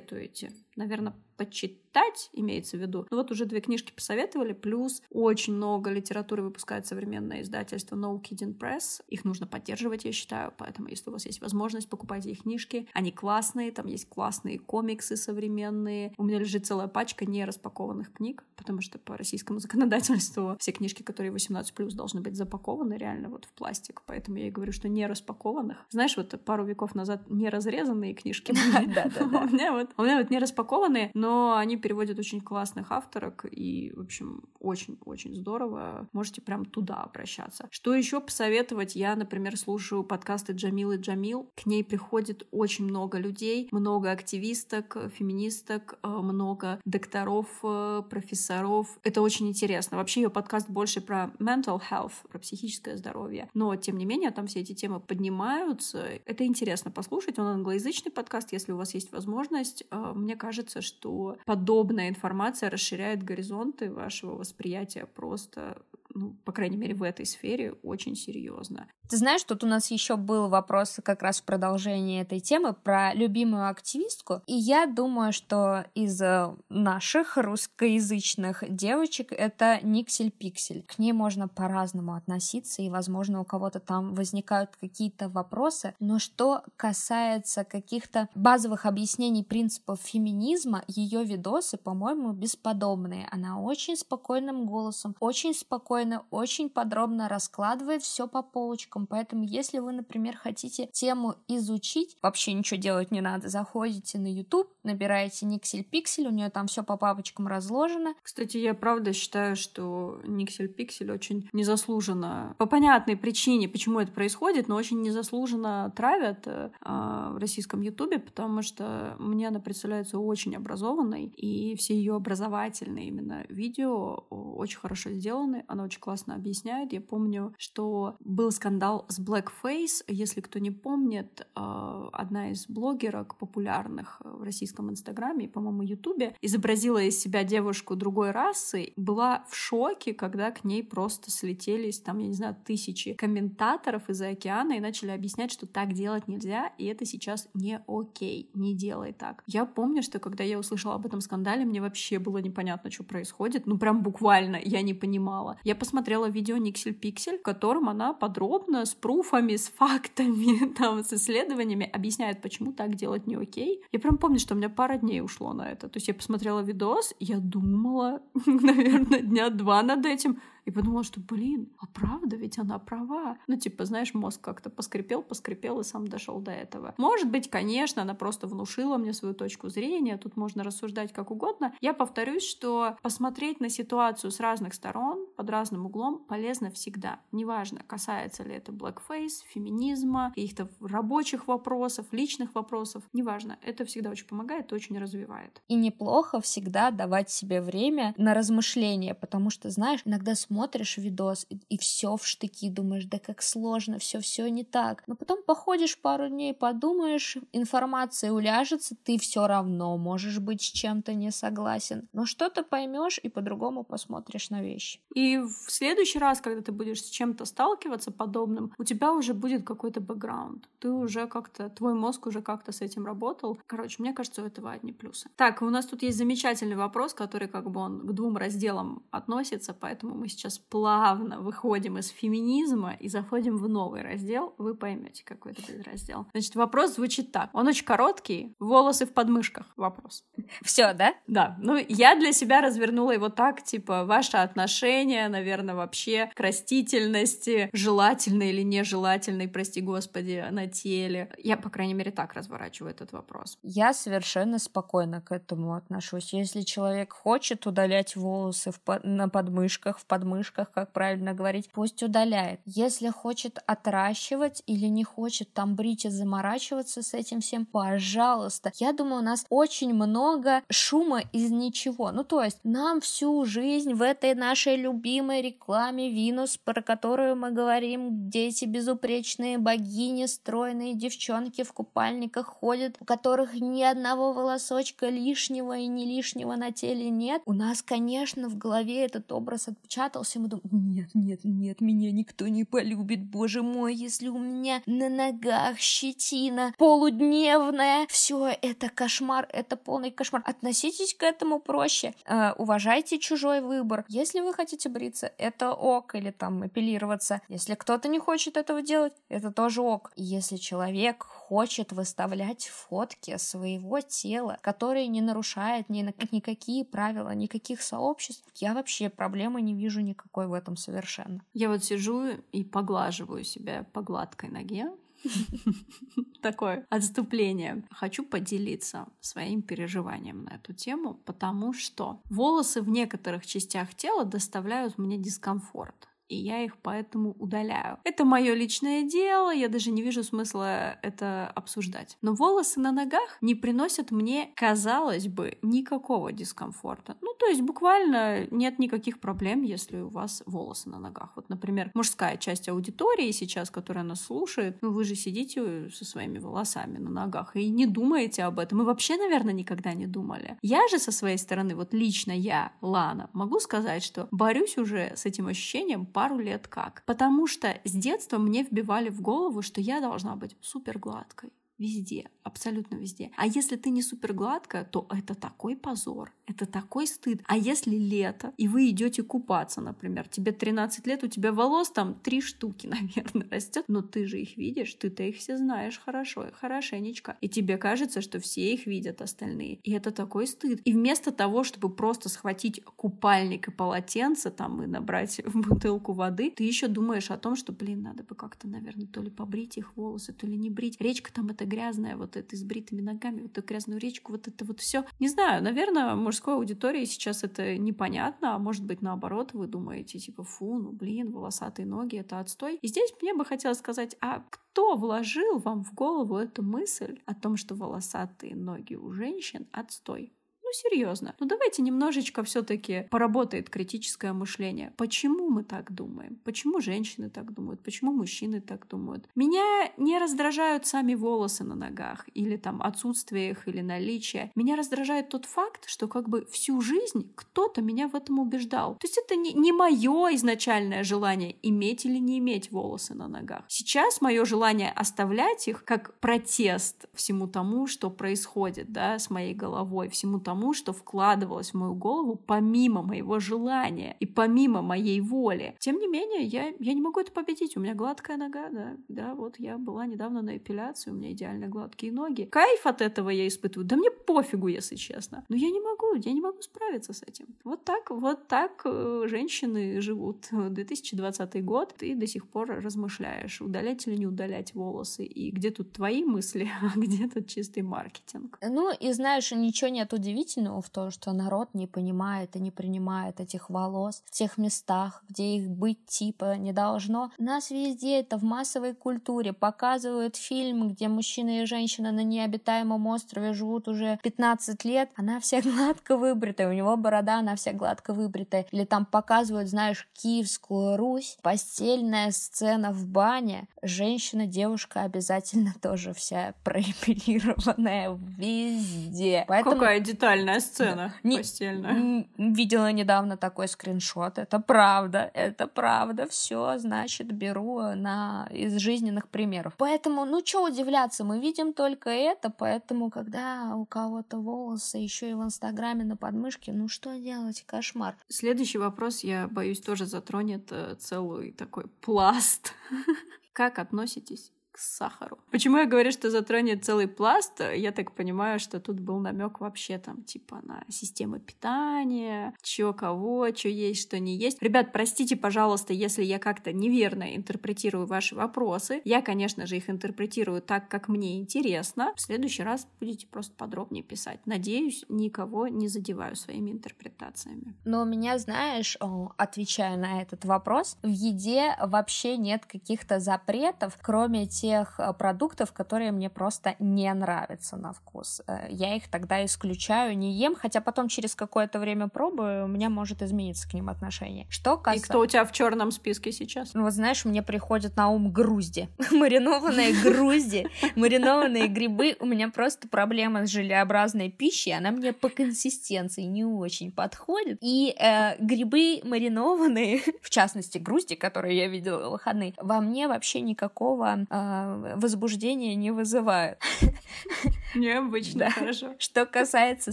посоветуете? Наверное, почитать имеется в виду. Ну вот уже две книжки посоветовали, плюс очень много литературы выпускает современное издательство No Kidding Press. Их нужно поддерживать, я считаю, поэтому если у вас есть возможность, покупайте их книжки. Они классные, там есть классные комиксы современные. У меня лежит целая пачка не распакованных книг, потому что по российскому законодательству все книжки, которые 18+, должны быть запакованы реально вот в пластик, поэтому я и говорю, что не распакованных. Знаешь, вот пару веков назад не разрезанные книжки были. У меня вот, у меня вот не распакованные, но они переводят очень классных авторок, и, в общем, очень-очень здорово. Можете прям туда обращаться. Что еще посоветовать? Я, например, слушаю подкасты Джамилы Джамил. К ней приходит очень много людей, много активисток, феминисток, э, много докторов, э, профессоров. Это очень интересно. Вообще ее подкаст больше про mental health, про психическое здоровье. Но, тем не менее, там все эти темы поднимаются. Это интересно послушать. Он англоязычный подкаст, если у вас есть возможность. Э, Мне кажется, что подобная информация расширяет горизонты вашего восприятия просто ну, по крайней мере, в этой сфере очень серьезно. Ты знаешь, тут у нас еще был вопрос как раз в продолжении этой темы про любимую активистку. И я думаю, что из э, наших русскоязычных девочек это Никсель Пиксель. К ней можно по-разному относиться, и, возможно, у кого-то там возникают какие-то вопросы. Но что касается каких-то базовых объяснений принципов феминизма, ее видосы, по-моему, бесподобные. Она очень спокойным голосом, очень спокойно, очень подробно раскладывает все по полочкам. Поэтому, если вы, например, хотите тему изучить, вообще ничего делать не надо, заходите на YouTube, набираете Никсель Пиксель, у нее там все по папочкам разложено. Кстати, я правда считаю, что Никсель Пиксель очень незаслуженно, по понятной причине, почему это происходит, но очень незаслуженно травят э, в российском Ютубе, потому что мне она представляется очень образованной, и все ее образовательные именно видео очень хорошо сделаны, она очень классно объясняет. Я помню, что был скандал скандал с Blackface. Если кто не помнит, э, одна из блогерок популярных в российском инстаграме и, по-моему, ютубе изобразила из себя девушку другой расы, была в шоке, когда к ней просто слетелись, там, я не знаю, тысячи комментаторов из-за океана и начали объяснять, что так делать нельзя, и это сейчас не окей, не делай так. Я помню, что когда я услышала об этом скандале, мне вообще было непонятно, что происходит, ну прям буквально я не понимала. Я посмотрела видео Никсель Пиксель, в котором она подробно с пруфами, с фактами, там, с исследованиями объясняет, почему так делать не окей. Я прям помню, что у меня пара дней ушло на это. То есть я посмотрела видос, я думала, наверное, дня два над этим, и подумала, что, блин, а правда, ведь она права. Ну, типа, знаешь, мозг как-то поскрипел, поскрипел и сам дошел до этого. Может быть, конечно, она просто внушила мне свою точку зрения, тут можно рассуждать как угодно. Я повторюсь, что посмотреть на ситуацию с разных сторон, под разным углом, полезно всегда. Неважно, касается ли это blackface, феминизма, каких-то рабочих вопросов, личных вопросов, неважно. Это всегда очень помогает и очень развивает. И неплохо всегда давать себе время на размышления, потому что, знаешь, иногда смотришь смотришь видос и, и все в штыки, думаешь, да как сложно, все, все не так. Но потом походишь пару дней, подумаешь, информация уляжется, ты все равно можешь быть с чем-то не согласен. Но что-то поймешь и по-другому посмотришь на вещи. И в следующий раз, когда ты будешь с чем-то сталкиваться подобным, у тебя уже будет какой-то бэкграунд. Ты уже как-то, твой мозг уже как-то с этим работал. Короче, мне кажется, у этого одни плюсы. Так, у нас тут есть замечательный вопрос, который как бы он к двум разделам относится, поэтому мы сейчас сейчас плавно выходим из феминизма и заходим в новый раздел, вы поймете, какой это будет раздел. Значит, вопрос звучит так. Он очень короткий. Волосы в подмышках. Вопрос. Все, да? Да. Ну, я для себя развернула его так, типа, ваше отношение, наверное, вообще к растительности, желательной или нежелательной, прости господи, на теле. Я, по крайней мере, так разворачиваю этот вопрос. Я совершенно спокойно к этому отношусь. Если человек хочет удалять волосы в на подмышках, в подмышках, мышках, как правильно говорить, пусть удаляет. Если хочет отращивать или не хочет там брить и заморачиваться с этим всем, пожалуйста. Я думаю, у нас очень много шума из ничего. Ну, то есть, нам всю жизнь в этой нашей любимой рекламе Винус, про которую мы говорим, дети безупречные богини, стройные девчонки в купальниках ходят, у которых ни одного волосочка лишнего и не лишнего на теле нет. У нас, конечно, в голове этот образ отпечатался боялся, мы думаем, нет, нет, нет, меня никто не полюбит, боже мой, если у меня на ногах щетина полудневная, все это кошмар, это полный кошмар. Относитесь к этому проще, э, уважайте чужой выбор. Если вы хотите бриться, это ок, или там эпилироваться. Если кто-то не хочет этого делать, это тоже ок. Если человек хочет выставлять фотки своего тела, которые не нарушают ни на никакие правила, никаких сообществ, я вообще проблемы не вижу никакой в этом совершенно. Я вот сижу и поглаживаю себя по гладкой ноге, такое отступление. Хочу поделиться своим переживанием на эту тему, потому что волосы в некоторых частях тела доставляют мне дискомфорт. И я их поэтому удаляю. Это мое личное дело, я даже не вижу смысла это обсуждать. Но волосы на ногах не приносят мне, казалось бы, никакого дискомфорта. Ну, то есть буквально нет никаких проблем, если у вас волосы на ногах. Вот, например, мужская часть аудитории сейчас, которая нас слушает, ну, вы же сидите со своими волосами на ногах и не думаете об этом. И вообще, наверное, никогда не думали. Я же со своей стороны, вот лично я, Лана, могу сказать, что борюсь уже с этим ощущением пару лет как. Потому что с детства мне вбивали в голову, что я должна быть супер гладкой. Везде, абсолютно везде. А если ты не супер гладкая, то это такой позор, это такой стыд. А если лето, и вы идете купаться, например, тебе 13 лет, у тебя волос там три штуки, наверное, растет, но ты же их видишь, ты-то их все знаешь хорошо, хорошенечко. И тебе кажется, что все их видят остальные. И это такой стыд. И вместо того, чтобы просто схватить купальник и полотенце там и набрать в бутылку воды, ты еще думаешь о том, что, блин, надо бы как-то, наверное, то ли побрить их волосы, то ли не брить. Речка там это грязная, вот это с бритыми ногами, вот эту грязную речку, вот это вот все. Не знаю, наверное, мужской аудитории сейчас это непонятно, а может быть наоборот, вы думаете, типа, фу, ну блин, волосатые ноги, это отстой. И здесь мне бы хотелось сказать, а кто вложил вам в голову эту мысль о том, что волосатые ноги у женщин отстой? Серьезно. Ну давайте немножечко все-таки поработает критическое мышление. Почему мы так думаем? Почему женщины так думают? Почему мужчины так думают? Меня не раздражают сами волосы на ногах или там отсутствие их или наличие. Меня раздражает тот факт, что как бы всю жизнь кто-то меня в этом убеждал. То есть это не, не мое изначальное желание иметь или не иметь волосы на ногах. Сейчас мое желание оставлять их как протест всему тому, что происходит, да, с моей головой, всему тому, тому, что вкладывалось в мою голову помимо моего желания и помимо моей воли. Тем не менее, я, я не могу это победить. У меня гладкая нога, да. Да, вот я была недавно на эпиляции, у меня идеально гладкие ноги. Кайф от этого я испытываю. Да мне пофигу, если честно. Но я не могу, я не могу справиться с этим. Вот так, вот так э, женщины живут. 2020 год, ты до сих пор размышляешь, удалять или не удалять волосы, и где тут твои мысли, а где тут чистый маркетинг. Ну, и знаешь, ничего нет удивительного удивительного в том, что народ не понимает и не принимает этих волос в тех местах, где их быть типа не должно. Нас везде это в массовой культуре показывают фильм, где мужчина и женщина на необитаемом острове живут уже 15 лет, она вся гладко выбритая, у него борода, она вся гладко выбритая. Или там показывают, знаешь, Киевскую Русь, постельная сцена в бане, женщина, девушка обязательно тоже вся проэпилированная везде. Поэтому... Какая деталь Реальная сцена да. постельная. Видела недавно такой скриншот. Это правда, это правда. Все, значит, беру на из жизненных примеров. Поэтому, ну что удивляться, мы видим только это, поэтому, когда у кого-то волосы еще и в Инстаграме на подмышке, ну что делать, кошмар. Следующий вопрос, я боюсь, тоже затронет э, целый такой пласт. Как относитесь к сахару. Почему я говорю, что затронет целый пласт? Я так понимаю, что тут был намек вообще там типа на систему питания, чё кого, что есть, что не есть. Ребят, простите, пожалуйста, если я как-то неверно интерпретирую ваши вопросы. Я, конечно же, их интерпретирую так, как мне интересно. В следующий раз будете просто подробнее писать. Надеюсь, никого не задеваю своими интерпретациями. Но у меня, знаешь, отвечая на этот вопрос, в еде вообще нет каких-то запретов, кроме тех тех э, продуктов, которые мне просто не нравятся на вкус. Э, я их тогда исключаю, не ем, хотя потом через какое-то время пробую, у меня может измениться к ним отношение. Что касается... И кто у тебя в черном списке сейчас? Ну, вот знаешь, мне приходит на ум грузди. Маринованные грузди, маринованные грибы. У меня просто проблема с желеобразной пищей, она мне по консистенции не очень подходит. И э, грибы маринованные, в частности грузди, которые я видела в выходные, во мне вообще никакого э, возбуждения не вызывают. Необычно, хорошо. Что касается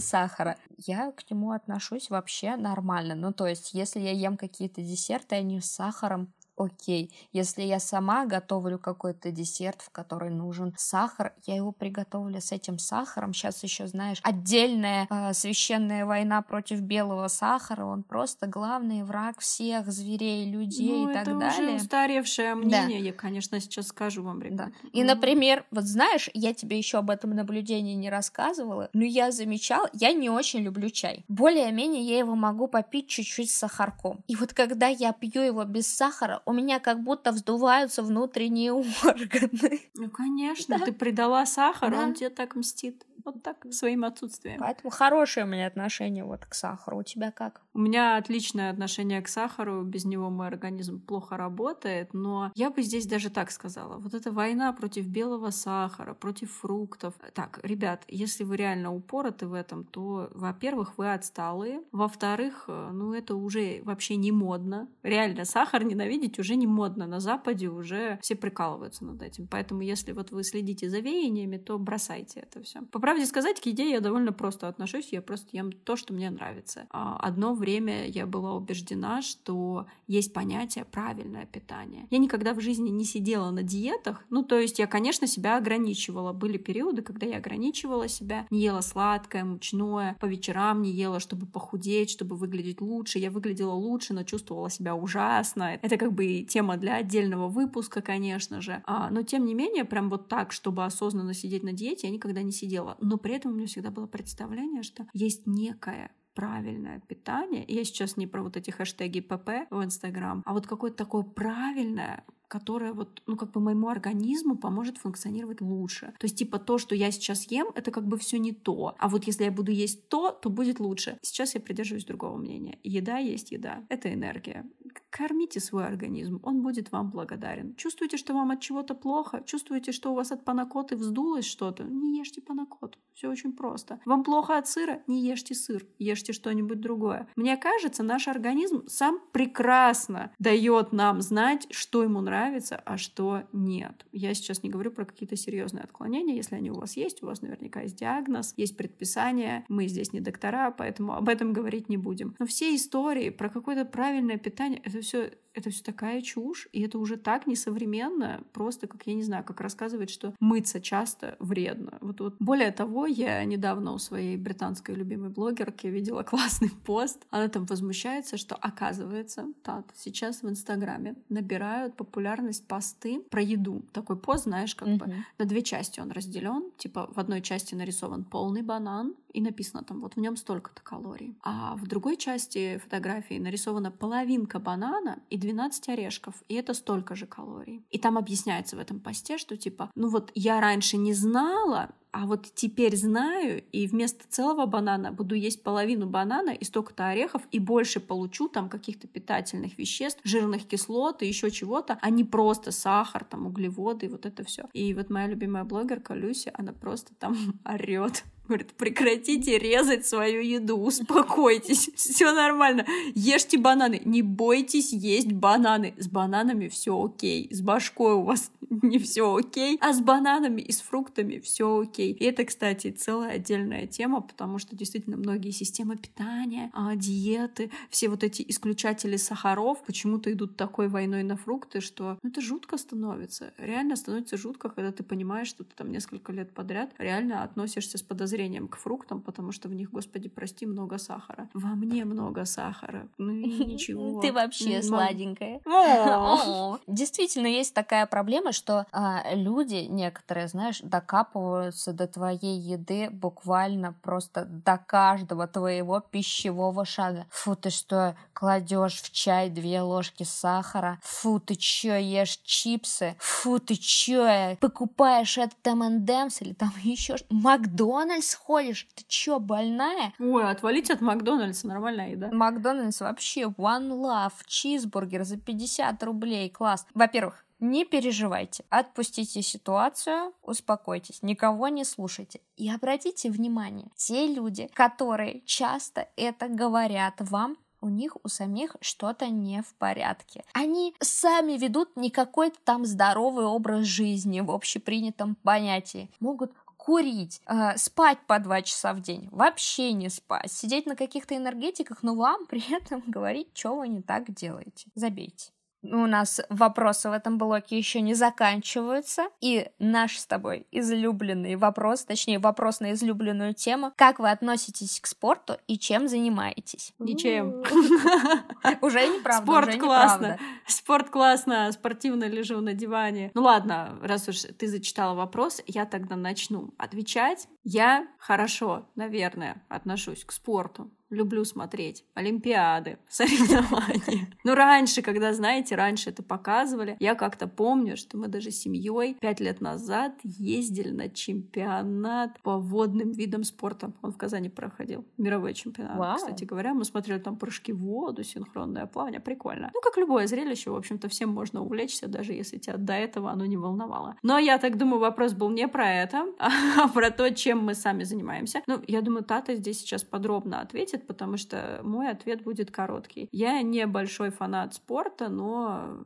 сахара, я к нему отношусь вообще нормально. Ну, то есть, если я ем какие-то десерты, они с сахаром, окей. Если я сама готовлю какой-то десерт, в который нужен сахар, я его приготовлю с этим сахаром. Сейчас еще, знаешь, отдельная э, священная война против белого сахара. Он просто главный враг всех зверей, людей ну, и так это далее. Уже устаревшее мнение, да. я, конечно, сейчас скажу вам, ребят. Да. И, например, вот знаешь, я тебе еще об этом наблюдении не рассказывала, но я замечала, я не очень люблю чай. Более-менее я его могу попить чуть-чуть с сахарком. И вот когда я пью его без сахара, у меня как будто вздуваются внутренние органы. Ну, конечно, да. ты придала сахар, да. он тебе так мстит. Вот так, своим отсутствием. Поэтому хорошее у меня отношение вот к сахару. У тебя как? У меня отличное отношение к сахару. Без него мой организм плохо работает. Но я бы здесь даже так сказала. Вот эта война против белого сахара, против фруктов. Так, ребят, если вы реально упороты в этом, то, во-первых, вы отсталые. Во-вторых, э, ну это уже вообще не модно. Реально, сахар ненавидеть уже не модно. На Западе уже все прикалываются над этим. Поэтому, если вот вы следите за веяниями, то бросайте это все. По правде сказать, к еде я довольно просто отношусь. Я просто ем то, что мне нравится. А, одно время я была убеждена, что есть понятие правильное питание. Я никогда в жизни не сидела на диетах. Ну, то есть я, конечно, себя ограничивала. Были периоды, когда я ограничивала себя, не ела сладкое, мучное, по вечерам не ела, чтобы похудеть, чтобы выглядеть лучше. Я выглядела лучше, но чувствовала себя ужасно. Это как бы тема для отдельного выпуска, конечно же. А, но тем не менее, прям вот так, чтобы осознанно сидеть на диете, я никогда не сидела но при этом у меня всегда было представление, что есть некое правильное питание. Я сейчас не про вот эти хэштеги ПП в Инстаграм, а вот какое-то такое правильное, которое вот, ну, как бы моему организму поможет функционировать лучше. То есть, типа, то, что я сейчас ем, это как бы все не то. А вот если я буду есть то, то будет лучше. Сейчас я придерживаюсь другого мнения. Еда есть еда. Это энергия. Кормите свой организм, он будет вам благодарен. Чувствуете, что вам от чего-то плохо? Чувствуете, что у вас от панакоты вздулось что-то? Не ешьте панакоту. Все очень просто. Вам плохо от сыра? Не ешьте сыр. Ешьте что-нибудь другое. Мне кажется, наш организм сам прекрасно дает нам знать, что ему нравится, а что нет. Я сейчас не говорю про какие-то серьезные отклонения. Если они у вас есть, у вас наверняка есть диагноз, есть предписание. Мы здесь не доктора, поэтому об этом говорить не будем. Но все истории про какое-то правильное питание, это все это все такая чушь, и это уже так несовременно, просто как, я не знаю, как рассказывать, что мыться часто вредно. Вот, вот. Более того, я недавно у своей британской любимой блогерки видела классный пост. Она там возмущается, что оказывается, так, сейчас в Инстаграме набирают популярность посты про еду. Такой пост, знаешь, как mm-hmm. бы на две части он разделен. Типа в одной части нарисован полный банан, и написано там, вот в нем столько-то калорий. А в другой части фотографии нарисована половинка банана и 12 орешков, и это столько же калорий. И там объясняется в этом посте, что типа, ну вот я раньше не знала, а вот теперь знаю, и вместо целого банана буду есть половину банана и столько-то орехов, и больше получу там каких-то питательных веществ, жирных кислот и еще чего-то, а не просто сахар, там углеводы и вот это все. И вот моя любимая блогерка Люси, она просто там орет Говорит, прекратите резать свою еду, успокойтесь, все нормально. Ешьте бананы, не бойтесь есть бананы. С бананами все окей, с башкой у вас не все окей, а с бананами и с фруктами все окей. И это, кстати, целая отдельная тема, потому что действительно многие системы питания, а, диеты, все вот эти исключатели сахаров почему-то идут такой войной на фрукты, что ну, это жутко становится. Реально становится жутко, когда ты понимаешь, что ты там несколько лет подряд реально относишься с подозрением подозрением к фруктам, потому что в них, господи, прости, много сахара. Во мне много сахара. Ну и ничего. Ты вообще сладенькая. Действительно, есть такая проблема, что а, люди некоторые, знаешь, докапываются до твоей еды буквально просто до каждого твоего пищевого шага. Фу, ты что, кладешь в чай две ложки сахара? Фу, ты чё, ешь чипсы? Фу, ты чё, покупаешь этот M&M's или там еще Макдональдс? Макдональдс ходишь? Ты чё, больная? Ой, отвалите от Макдональдса, нормальная еда. Макдональдс вообще one love, чизбургер за 50 рублей, класс. Во-первых, не переживайте, отпустите ситуацию, успокойтесь, никого не слушайте. И обратите внимание, те люди, которые часто это говорят вам, у них у самих что-то не в порядке. Они сами ведут не какой-то там здоровый образ жизни в общепринятом понятии. Могут курить, э, спать по два часа в день, вообще не спать, сидеть на каких-то энергетиках, но вам при этом говорить, что вы не так делаете. Забейте. У нас вопросы в этом блоке еще не заканчиваются. И наш с тобой излюбленный вопрос, точнее вопрос на излюбленную тему. Как вы относитесь к спорту и чем занимаетесь? Ничем. Уже неправда, Спорт классно. Спорт классно, спортивно лежу на диване. Ну ладно, раз уж ты зачитала вопрос, я тогда начну отвечать. Я хорошо, наверное, отношусь к спорту люблю смотреть олимпиады, соревнования. Ну, раньше, когда, знаете, раньше это показывали, я как-то помню, что мы даже с семьей пять лет назад ездили на чемпионат по водным видам спорта. Он в Казани проходил. Мировой чемпионат, Вау. кстати говоря. Мы смотрели там прыжки в воду, синхронное плавание. Прикольно. Ну, как любое зрелище, в общем-то, всем можно увлечься, даже если тебя до этого оно не волновало. Но я так думаю, вопрос был не про это, а про то, чем мы сами занимаемся. Ну, я думаю, Тата здесь сейчас подробно ответит, ответ, потому что мой ответ будет короткий. Я не большой фанат спорта, но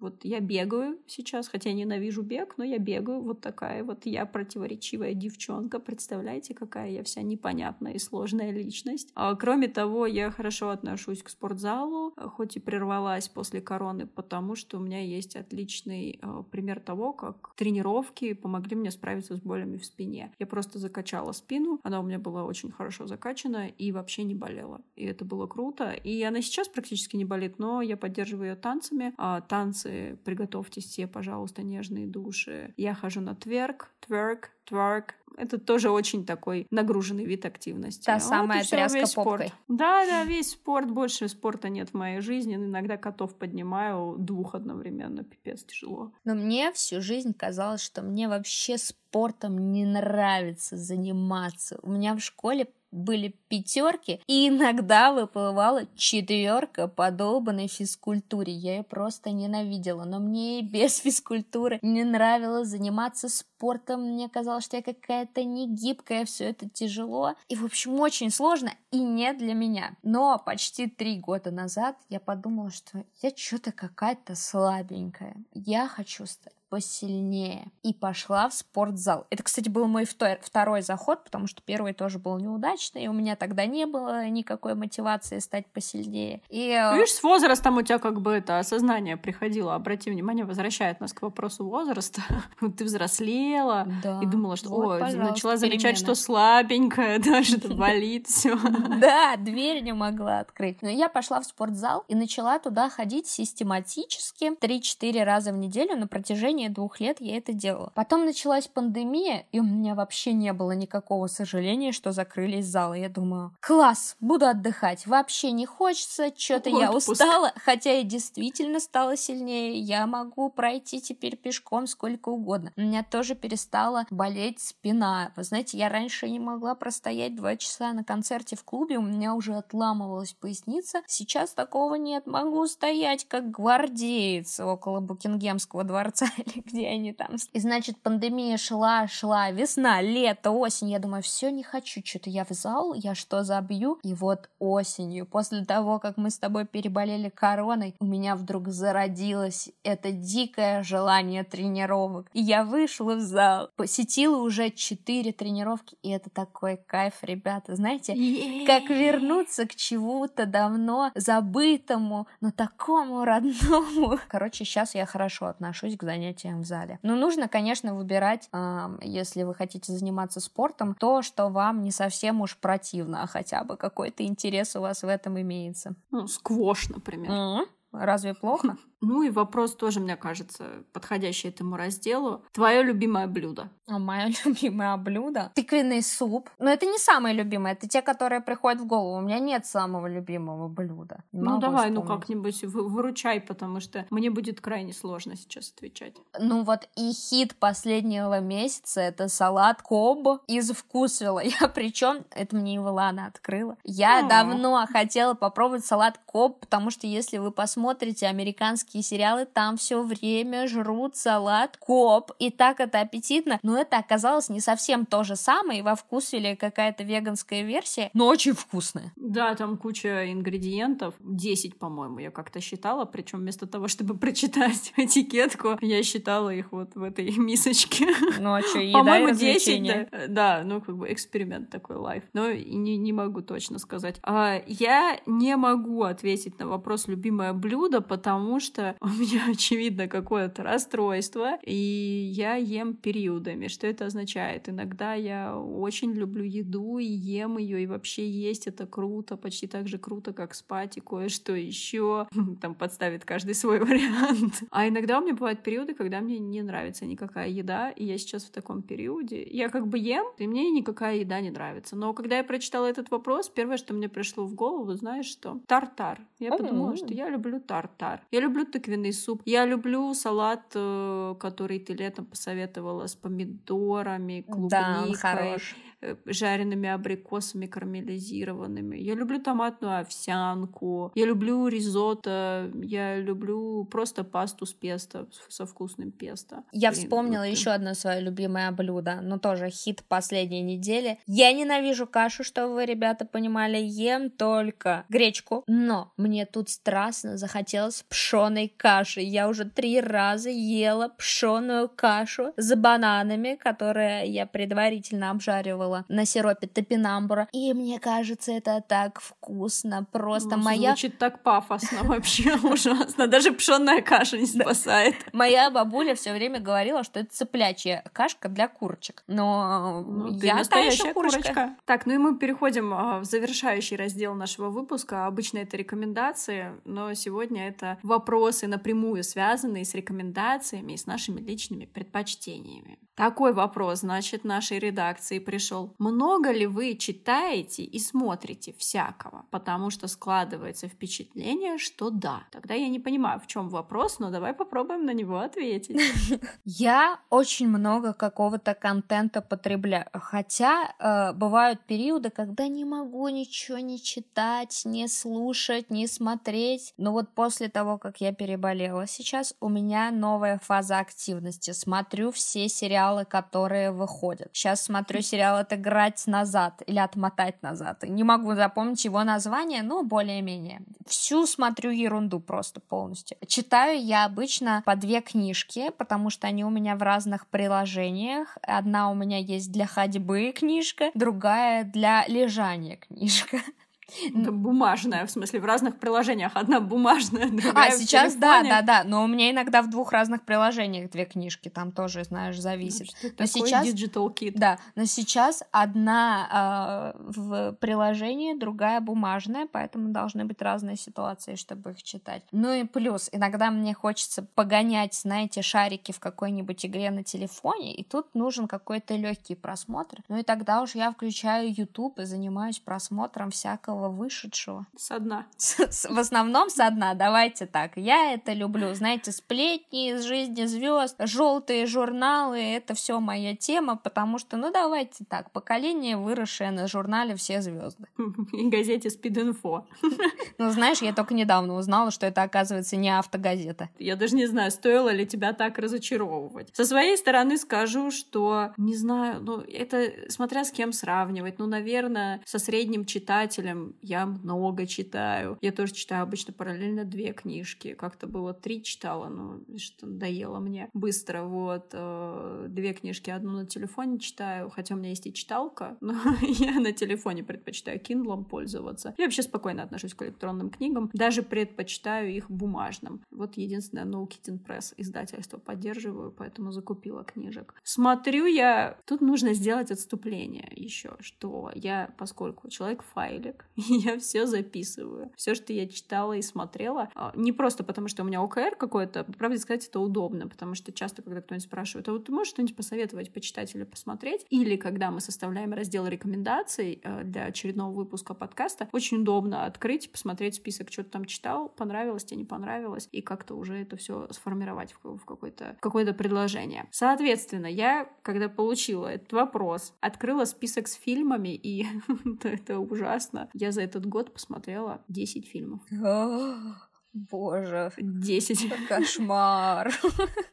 вот я бегаю сейчас, хотя ненавижу бег, но я бегаю. Вот такая вот я противоречивая девчонка. Представляете, какая я вся непонятная и сложная личность. А, кроме того, я хорошо отношусь к спортзалу, хоть и прервалась после короны, потому что у меня есть отличный э, пример того, как тренировки помогли мне справиться с болями в спине. Я просто закачала спину, она у меня была очень хорошо закачана и вообще не болела. И это было круто. И она сейчас практически не болит, но я поддерживаю ее танцами. А танцы, приготовьтесь все, пожалуйста, нежные души. Я хожу на тверк, тверк, тверк. Это тоже очень такой нагруженный вид активности. Та вот самая тряска попкой. Спорт. Да, да, весь спорт. Больше спорта нет в моей жизни. Иногда котов поднимаю двух одновременно. Пипец, тяжело. Но мне всю жизнь казалось, что мне вообще спортом не нравится заниматься. У меня в школе были пятерки, и иногда выплывала четверка по долбанной физкультуре. Я ее просто ненавидела, но мне и без физкультуры не нравилось заниматься спортом. Мне казалось, что я какая-то негибкая, все это тяжело. И, в общем, очень сложно и не для меня. Но почти три года назад я подумала, что я что-то какая-то слабенькая. Я хочу стать посильнее. И пошла в спортзал. Это, кстати, был мой второй заход, потому что первый тоже был неудачный, и у меня тогда не было никакой мотивации стать посильнее. И... Э, Видишь, с возрастом у тебя как бы это осознание приходило. Обрати внимание, возвращает нас к вопросу возраста. Ты взрослела да. и думала, что вот, о, начала замечать, что слабенькая, даже болит все. Да, дверь не могла открыть. Но я пошла в спортзал и начала туда ходить систематически 3-4 раза в неделю на протяжении течение двух лет я это делала. Потом началась пандемия, и у меня вообще не было никакого сожаления, что закрылись залы. Я думаю, класс, буду отдыхать. Вообще не хочется, что-то я устала, хотя я действительно стала сильнее. Я могу пройти теперь пешком сколько угодно. У меня тоже перестала болеть спина. Вы знаете, я раньше не могла простоять два часа на концерте в клубе, у меня уже отламывалась поясница. Сейчас такого нет. Могу стоять как гвардеец около Букингемского дворца где они там. И значит, пандемия шла, шла, весна, лето, осень. Я думаю, все не хочу, что-то я в зал, я что забью? И вот осенью, после того, как мы с тобой переболели короной, у меня вдруг зародилось это дикое желание тренировок. И я вышла в зал, посетила уже четыре тренировки, и это такой кайф, ребята. Знаете, как вернуться к чему-то давно забытому, но такому родному. Короче, сейчас я хорошо отношусь к занятиям занятиям в зале. Но нужно, конечно, выбирать, э, если вы хотите заниматься спортом, то, что вам не совсем уж противно, а хотя бы какой-то интерес у вас в этом имеется. Ну, сквош, например. Mm-hmm. Разве плохо? Ну и вопрос тоже, мне кажется, подходящий этому разделу. Твое любимое блюдо? А мое любимое блюдо? Тыквенный суп. Но это не самое любимое, это те, которые приходят в голову. У меня нет самого любимого блюда. Не ну давай, ну, вспомнить. ну как-нибудь выручай, потому что мне будет крайне сложно сейчас отвечать. Ну вот и хит последнего месяца это салат коб из вкусвилла. Я причем, это мне Ивана открыла. Я а. давно хотела попробовать салат коб, потому что если вы посмотрите американский американские сериалы, там все время жрут салат коп, и так это аппетитно, но это оказалось не совсем то же самое, во вкус или какая-то веганская версия, но очень вкусная. Да, там куча ингредиентов, 10, по-моему, я как-то считала, причем вместо того, чтобы прочитать этикетку, я считала их вот в этой мисочке. Ну а что, еда По-моему, 10, да, да, ну как бы эксперимент такой лайф, но не, не могу точно сказать. А, я не могу ответить на вопрос любимое блюдо, потому что что у меня, очевидно, какое-то расстройство, и я ем периодами. Что это означает? Иногда я очень люблю еду и ем ее, и вообще есть это круто, почти так же круто, как спать и кое-что еще. Там подставит каждый свой вариант. А иногда у меня бывают периоды, когда мне не нравится никакая еда, и я сейчас в таком периоде. Я как бы ем, и мне никакая еда не нравится. Но когда я прочитала этот вопрос, первое, что мне пришло в голову, знаешь что? Тартар. Я подумала, что я люблю тартар. Я люблю тыквенный суп. Я люблю салат, э, который ты летом посоветовала с помидорами, клубникой. Да, хорош. Э, жареными абрикосами карамелизированными. Я люблю томатную овсянку. Я люблю ризотто. Я люблю просто пасту с песто, со вкусным песто. Я Блин, вспомнила вот. еще одно свое любимое блюдо, но тоже хит последней недели. Я ненавижу кашу, чтобы вы, ребята, понимали. Ем только гречку, но мне тут страстно захотелось пшеной каши. Я уже три раза ела пшеную кашу с бананами, которые я предварительно обжаривала на сиропе топинамбура. И мне кажется, это так вкусно. Просто ну, моя... Звучит так пафосно вообще ужасно. Даже пшенная каша не спасает. Моя бабуля все время говорила, что это цыплячья кашка для курочек. Но ну, я настоящая курочка. Так, ну и мы переходим а, в завершающий раздел нашего выпуска. Обычно это рекомендации, но сегодня это вопросы напрямую связанные с рекомендациями и с нашими личными предпочтениями. Такой вопрос, значит, нашей редакции пришел много ли вы читаете и смотрите всякого, потому что складывается впечатление, что да. Тогда я не понимаю, в чем вопрос, но давай попробуем на него ответить. Я очень много какого-то контента потребляю, хотя э, бывают периоды, когда не могу ничего не читать, не слушать, не смотреть. Но вот после того, как я переболела сейчас, у меня новая фаза активности. Смотрю все сериалы, которые выходят. Сейчас смотрю сериалы отыграть назад или отмотать назад. Не могу запомнить его название, но более-менее. Всю смотрю ерунду просто полностью. Читаю я обычно по две книжки, потому что они у меня в разных приложениях. Одна у меня есть для ходьбы книжка, другая для лежания книжка. Это бумажная, в смысле, в разных приложениях. Одна бумажная, другая А, сейчас, да, да, да. Но у меня иногда в двух разных приложениях две книжки. Там тоже, знаешь, зависит. Ну, но сейчас... Digital Kit. Да, но сейчас одна э, в приложении, другая бумажная, поэтому должны быть разные ситуации, чтобы их читать. Ну и плюс, иногда мне хочется погонять, знаете, шарики в какой-нибудь игре на телефоне, и тут нужен какой-то легкий просмотр. Ну и тогда уж я включаю YouTube и занимаюсь просмотром всякого нового вышедшего? Со дна. В основном со дна, давайте так. Я это люблю. Знаете, сплетни из жизни звезд, желтые журналы, это все моя тема, потому что, ну давайте так, поколение, выросшее на журнале «Все звезды». И газете «Спид-инфо». Ну, знаешь, я только недавно узнала, что это, оказывается, не автогазета. Я даже не знаю, стоило ли тебя так разочаровывать. Со своей стороны скажу, что, не знаю, ну, это смотря с кем сравнивать. Ну, наверное, со средним читателем я много читаю. Я тоже читаю обычно параллельно две книжки. Как-то было три читала, но что надоело мне быстро. Вот. Э, две книжки, одну на телефоне читаю, хотя у меня есть и читалка, но я на телефоне предпочитаю Kindle пользоваться. Я вообще спокойно отношусь к электронным книгам, даже предпочитаю их бумажным. Вот единственное, No Kitten Press издательство поддерживаю, поэтому закупила книжек. Смотрю я, тут нужно сделать отступление еще, что я, поскольку человек-файлик, я все записываю. Все, что я читала и смотрела. А, не просто потому, что у меня ОКР какой-то, правда сказать, это удобно, потому что часто, когда кто-нибудь спрашивает, а вот ты можешь что-нибудь посоветовать, почитать или посмотреть? Или когда мы составляем раздел рекомендаций э, для очередного выпуска подкаста, очень удобно открыть, посмотреть список, что ты там читал, понравилось тебе, не понравилось, и как-то уже это все сформировать в какое-то какое предложение. Соответственно, я, когда получила этот вопрос, открыла список с фильмами, и это ужасно. Я за этот год посмотрела 10 фильмов. Боже. Десять. Кошмар.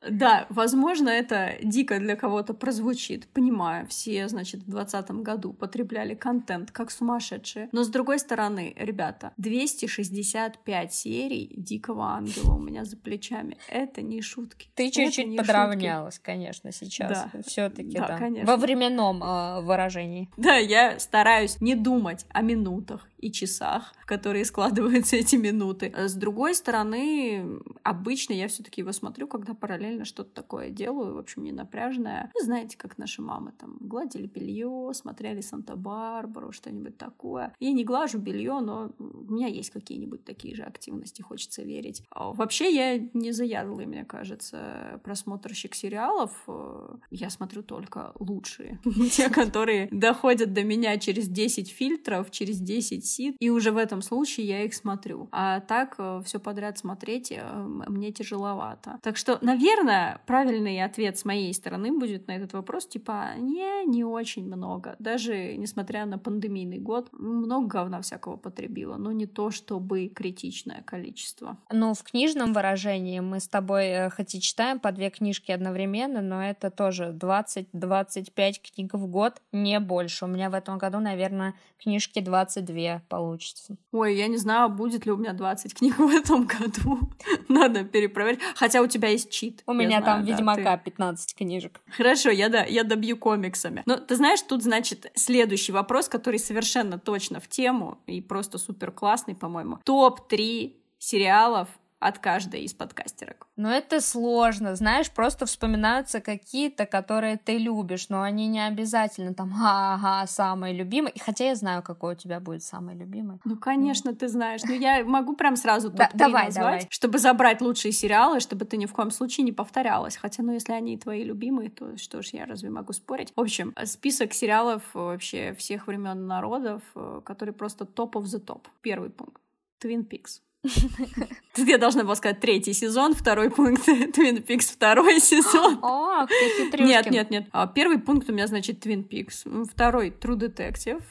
Да, возможно, это дико для кого-то прозвучит. Понимаю, все, значит, в двадцатом году потребляли контент как сумасшедшие. Но с другой стороны, ребята, 265 серий Дикого Ангела у меня за плечами. Это не шутки. Ты чуть-чуть подравнялась, шутки. конечно, сейчас. Да. все таки да, да. Конечно. Во временном э, выражении. Да, я стараюсь не думать о минутах и часах, в которые складываются эти минуты. С другой другой стороны, обычно я все-таки его смотрю, когда параллельно что-то такое делаю, в общем, не напряжное. Вы знаете, как наши мамы там гладили белье, смотрели Санта-Барбару, что-нибудь такое. Я не глажу белье, но у меня есть какие-нибудь такие же активности, хочется верить. А вообще я не заядлый, мне кажется, просмотрщик сериалов. Я смотрю только лучшие. Те, которые доходят до меня через 10 фильтров, через 10 сит, и уже в этом случае я их смотрю. А так э, все подряд смотреть э, мне тяжеловато. Так что, наверное, правильный ответ с моей стороны будет на этот вопрос, типа, не, не очень много. Даже несмотря на пандемийный год, много говна всякого потребила, но не то, чтобы критичное количество. Ну, в книжном выражении мы с тобой э, хоть и читаем по две книжки одновременно, но это тоже 20-25 книг в год, не больше. У меня в этом году, наверное, книжки 22 получится. Ой, я не знаю, будет ли у меня 20 книг в этом году. Надо перепроверить. Хотя у тебя есть чит. У меня знаю, там да, Ведьмака ты... 15 книжек. Хорошо, я, да, я добью комиксами. Но ты знаешь, тут, значит, следующий вопрос, который совершенно точно в тему и просто супер классный, по-моему. Топ-3 сериалов от каждой из подкастерок. Но это сложно, знаешь, просто вспоминаются какие-то, которые ты любишь, но они не обязательно там, ага, самый любимый. И хотя я знаю, какой у тебя будет самый любимый. Ну, конечно, ты знаешь. Но я могу прям сразу топ да, давай, назвать, давай. чтобы забрать лучшие сериалы, чтобы ты ни в коем случае не повторялась. Хотя, ну, если они твои любимые, то что ж, я разве могу спорить? В общем, список сериалов вообще всех времен народов, э, который просто топ of the топ. Первый пункт. Twin Peaks. Тут я должна была сказать третий сезон, второй пункт Twin Peaks второй сезон. О, ты хитрюшкин. Нет, нет, нет. А, первый пункт у меня, значит, Twin Peaks. Второй True Detective,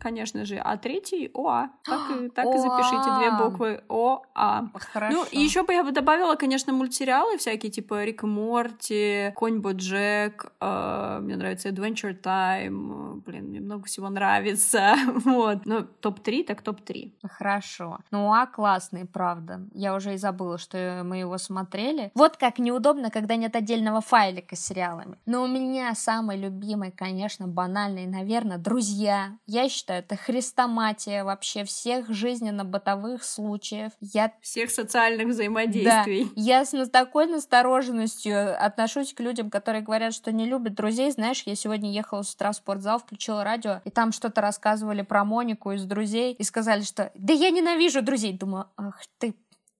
конечно же. А третий ОА. Так, и, так и запишите две буквы ОА. Хорошо. Ну, и еще бы я бы добавила, конечно, мультсериалы всякие, типа Рик Морти, Конь Боджек, э, мне нравится Adventure Time, блин, мне много всего нравится. вот. Но топ-3, так топ-3. Хорошо. Ну, ОА классный, правда. Я уже и забыла, что мы его смотрели. Вот как неудобно, когда нет отдельного файлика с сериалами. Но у меня самый любимый, конечно, банальный, наверное, «Друзья». Я считаю, это хрестоматия вообще всех жизненно-бытовых случаев. Я... Всех социальных взаимодействий. Да. Я с такой настороженностью отношусь к людям, которые говорят, что не любят друзей. Знаешь, я сегодня ехала с утра в спортзал, включила радио, и там что-то рассказывали про Монику из «Друзей», и сказали, что «да я ненавижу друзей». Думаю, ах ты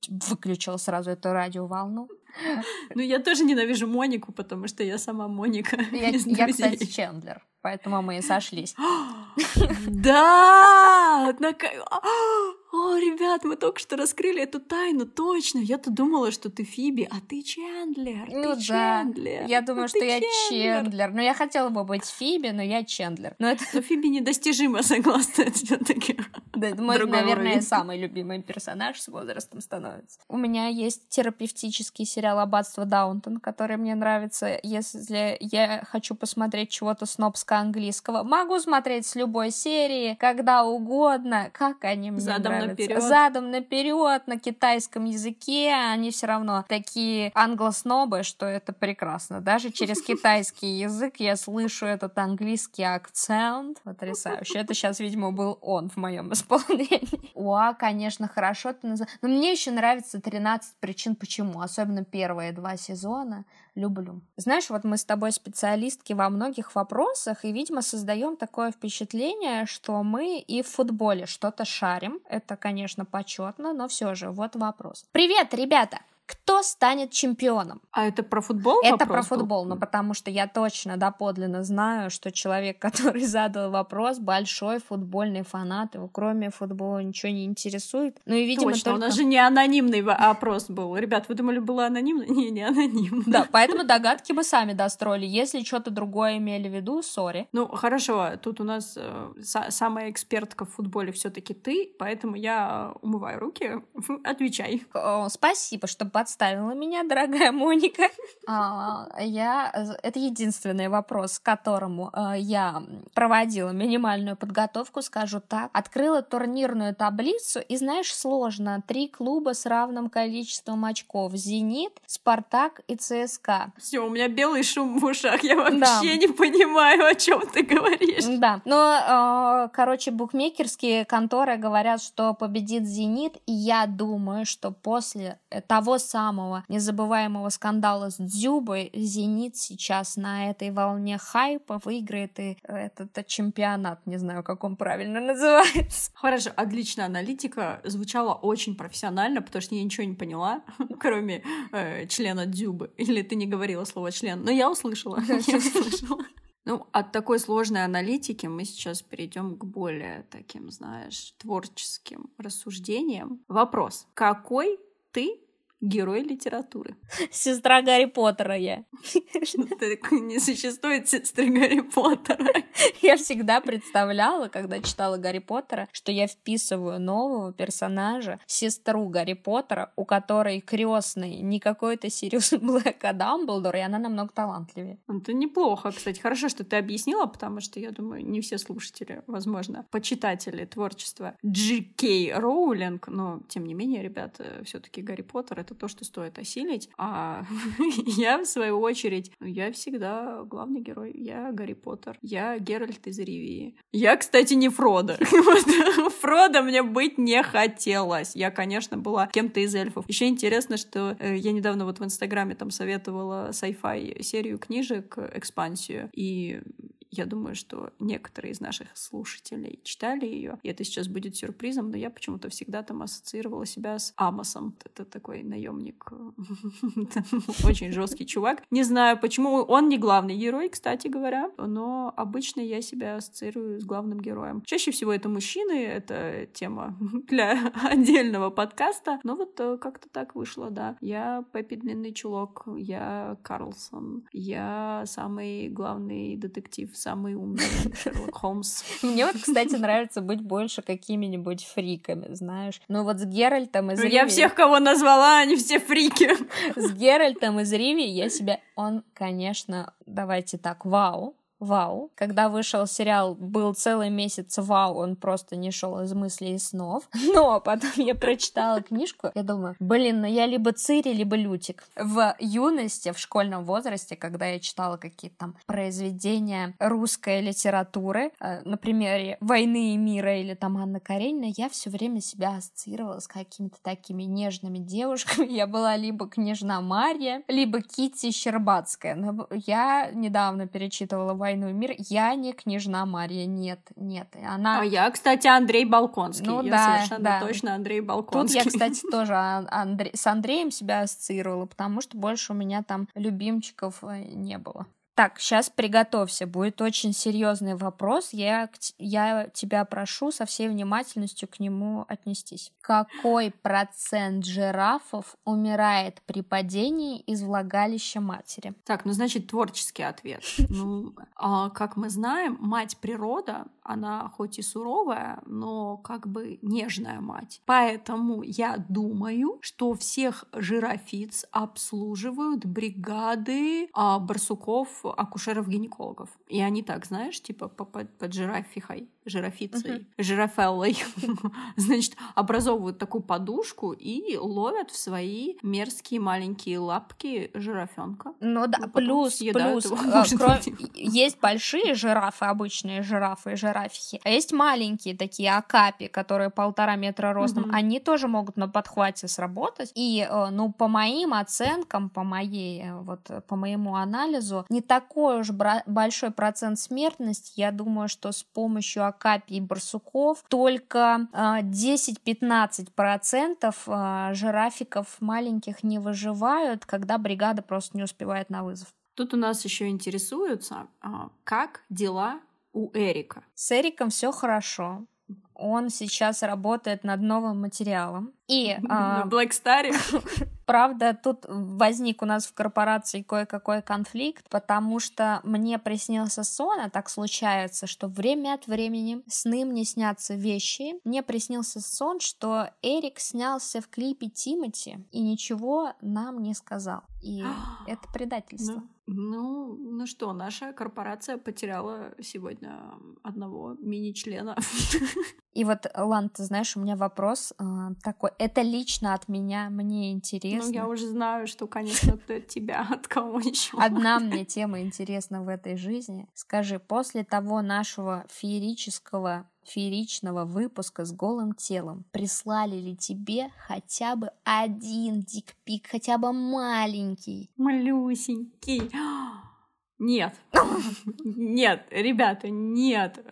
выключила сразу эту радиоволну. Ну, я тоже ненавижу Монику, потому что я сама Моника. Я, я кстати, Чендлер, поэтому мы и сошлись. Да! О, ребят, мы только что раскрыли эту тайну, точно. Я-то думала, что ты Фиби, а ты Чендлер. Ну ты да. Чендлер. Я думаю, что я Чендлер. Но я хотела бы быть Фиби, но я Чендлер. Но, это... но Фиби недостижимо, согласна, все-таки. Да, мой, наверное, уровень. самый любимый персонаж с возрастом становится. У меня есть терапевтический сериал «Аббатство Даунтон», который мне нравится. Если я хочу посмотреть чего-то снобско-английского, могу смотреть с любой серии, когда угодно, как они мне Задом нравятся наперед. задом наперед на китайском языке. Они все равно такие англоснобы, что это прекрасно. Даже через китайский язык я слышу этот английский акцент. Потрясающе. Это сейчас, видимо, был он в моем исполнении. Уа, конечно, хорошо ты называешь. Но мне еще нравится 13 причин почему. Особенно первые два сезона люблю. Знаешь, вот мы с тобой специалистки во многих вопросах, и, видимо, создаем такое впечатление, что мы и в футболе что-то шарим. Это, конечно, почетно, но все же, вот вопрос. Привет, ребята! Кто станет чемпионом? А это про футбол? Это про футбол, но потому что я точно доподлинно знаю, что человек, который задал вопрос, большой футбольный фанат, его кроме футбола ничего не интересует. Ну и, видимо, точно, только... у нас же не анонимный опрос был. Ребят, вы думали, было анонимно? Не, не анонимно. Да, поэтому догадки мы сами достроили. Если что-то другое имели в виду, сори. Ну, хорошо, тут у нас э, самая экспертка в футболе все таки ты, поэтому я умываю руки. Отвечай. О, спасибо, что подставила меня, дорогая Моника. А, я... Это единственный вопрос, к которому а, я проводила минимальную подготовку, скажу так. Открыла турнирную таблицу, и, знаешь, сложно. Три клуба с равным количеством очков. «Зенит», «Спартак» и «ЦСКА». Все, у меня белый шум в ушах. Я вообще да. не понимаю, о чем ты говоришь. Да. Но, короче, букмекерские конторы говорят, что победит «Зенит», и я думаю, что после того самого незабываемого скандала с Дзюбой «Зенит» сейчас на этой волне хайпа выиграет и этот чемпионат, не знаю, как он правильно называется. Хорошо, отличная аналитика, звучала очень профессионально, потому что я ничего не поняла, кроме э, члена Дзюбы. Или ты не говорила слово член, но. Я услышала. Ну, от такой сложной аналитики мы сейчас перейдем к более таким, знаешь, творческим рассуждениям. Вопрос. Какой ты герой литературы. Сестра Гарри Поттера я. Не существует сестры Гарри Поттера. Я всегда представляла, когда читала Гарри Поттера, что я вписываю нового персонажа, сестру Гарри Поттера, у которой крестный не какой-то Сириус Блэк, а Дамблдор, и она намного талантливее. Это неплохо, кстати. Хорошо, что ты объяснила, потому что, я думаю, не все слушатели, возможно, почитатели творчества Джи Кей Роулинг, но, тем не менее, ребята, все таки Гарри Поттер — это то, что стоит осилить. А я, в свою очередь, я всегда главный герой. Я Гарри Поттер. Я Геральт из Ривии. Я, кстати, не Фродо. Фродо мне быть не хотелось. Я, конечно, была кем-то из эльфов. Еще интересно, что э, я недавно вот в Инстаграме там советовала sci-fi серию книжек, экспансию. И я думаю, что некоторые из наших слушателей читали ее, и это сейчас будет сюрпризом, но я почему-то всегда там ассоциировала себя с Амосом. Это такой наемник, очень жесткий чувак. Не знаю, почему он не главный герой, кстати говоря, но обычно я себя ассоциирую с главным героем. Чаще всего это мужчины, это тема для отдельного подкаста, но вот э, как-то так вышло, да. Я Пеппи Длинный Чулок, я Карлсон, я самый главный детектив самый умный Шерлок Холмс. Мне вот, кстати, нравится быть больше какими-нибудь фриками, знаешь. Ну вот с Геральтом из Риви... Я всех, кого назвала, они все фрики. С Геральтом из Риви я себя... Он, конечно, давайте так, вау, вау. Когда вышел сериал, был целый месяц вау, он просто не шел из мыслей и снов. Но потом я прочитала книжку, я думаю, блин, ну я либо Цири, либо Лютик. В юности, в школьном возрасте, когда я читала какие-то там произведения русской литературы, э, на примере «Войны и мира» или там Анна Каренина, я все время себя ассоциировала с какими-то такими нежными девушками. Я была либо княжна Марья, либо Кити Щербатская. Но я недавно перечитывала «Войну и мир». Я не княжна Мария, нет, нет. Она... А я, кстати, Андрей Балконский. Ну, я да, совершенно да. точно Андрей Балконский. Тут я, кстати, тоже Андре... с Андреем себя ассоциировала, потому что больше у меня там любимчиков э, не было. Так, сейчас приготовься, будет очень серьезный вопрос. Я, я тебя прошу со всей внимательностью к нему отнестись. Какой процент жирафов умирает при падении из влагалища матери? Так, ну значит творческий ответ. Ну, а, как мы знаем, мать природа, она хоть и суровая, но как бы нежная мать. Поэтому я думаю, что всех жирафиц обслуживают бригады а, барсуков акушеров-гинекологов. И они так, знаешь, типа под, под жирафихой жирафицей, uh-huh. жирафеллой, значит, образовывают такую подушку и ловят в свои мерзкие маленькие лапки жирафенка. Ну да, плюс, плюс, э, кроме, есть большие жирафы, обычные жирафы и жирафихи, а есть маленькие такие акапи, которые полтора метра ростом, uh-huh. они тоже могут на подхвате сработать, и, э, ну, по моим оценкам, по моей, э, вот, по моему анализу, не такой уж большой процент смертности, я думаю, что с помощью Акапи и барсуков только 10-15% а, а, жирафиков маленьких не выживают, когда бригада просто не успевает на вызов. Тут у нас еще интересуются, а, как дела у Эрика. С Эриком все хорошо. Он сейчас работает над новым материалом. И... На Star? Правда, тут возник у нас в корпорации кое-какой конфликт, потому что мне приснился сон, а так случается, что время от времени сны мне снятся вещи. Мне приснился сон, что Эрик снялся в клипе Тимати и ничего нам не сказал. И это предательство. Ну, ну, ну что, наша корпорация потеряла сегодня одного мини-члена. И вот, Лан, ты знаешь, у меня вопрос э, такой. Это лично от меня, мне интересно. Ну, я уже знаю, что, конечно, от тебя, от кого еще. Одна мне тема интересна в этой жизни. Скажи, после того нашего феерического фееричного выпуска с голым телом прислали ли тебе хотя бы один дикпик, хотя бы маленький? Малюсенький. Нет. Нет, ребята, нет.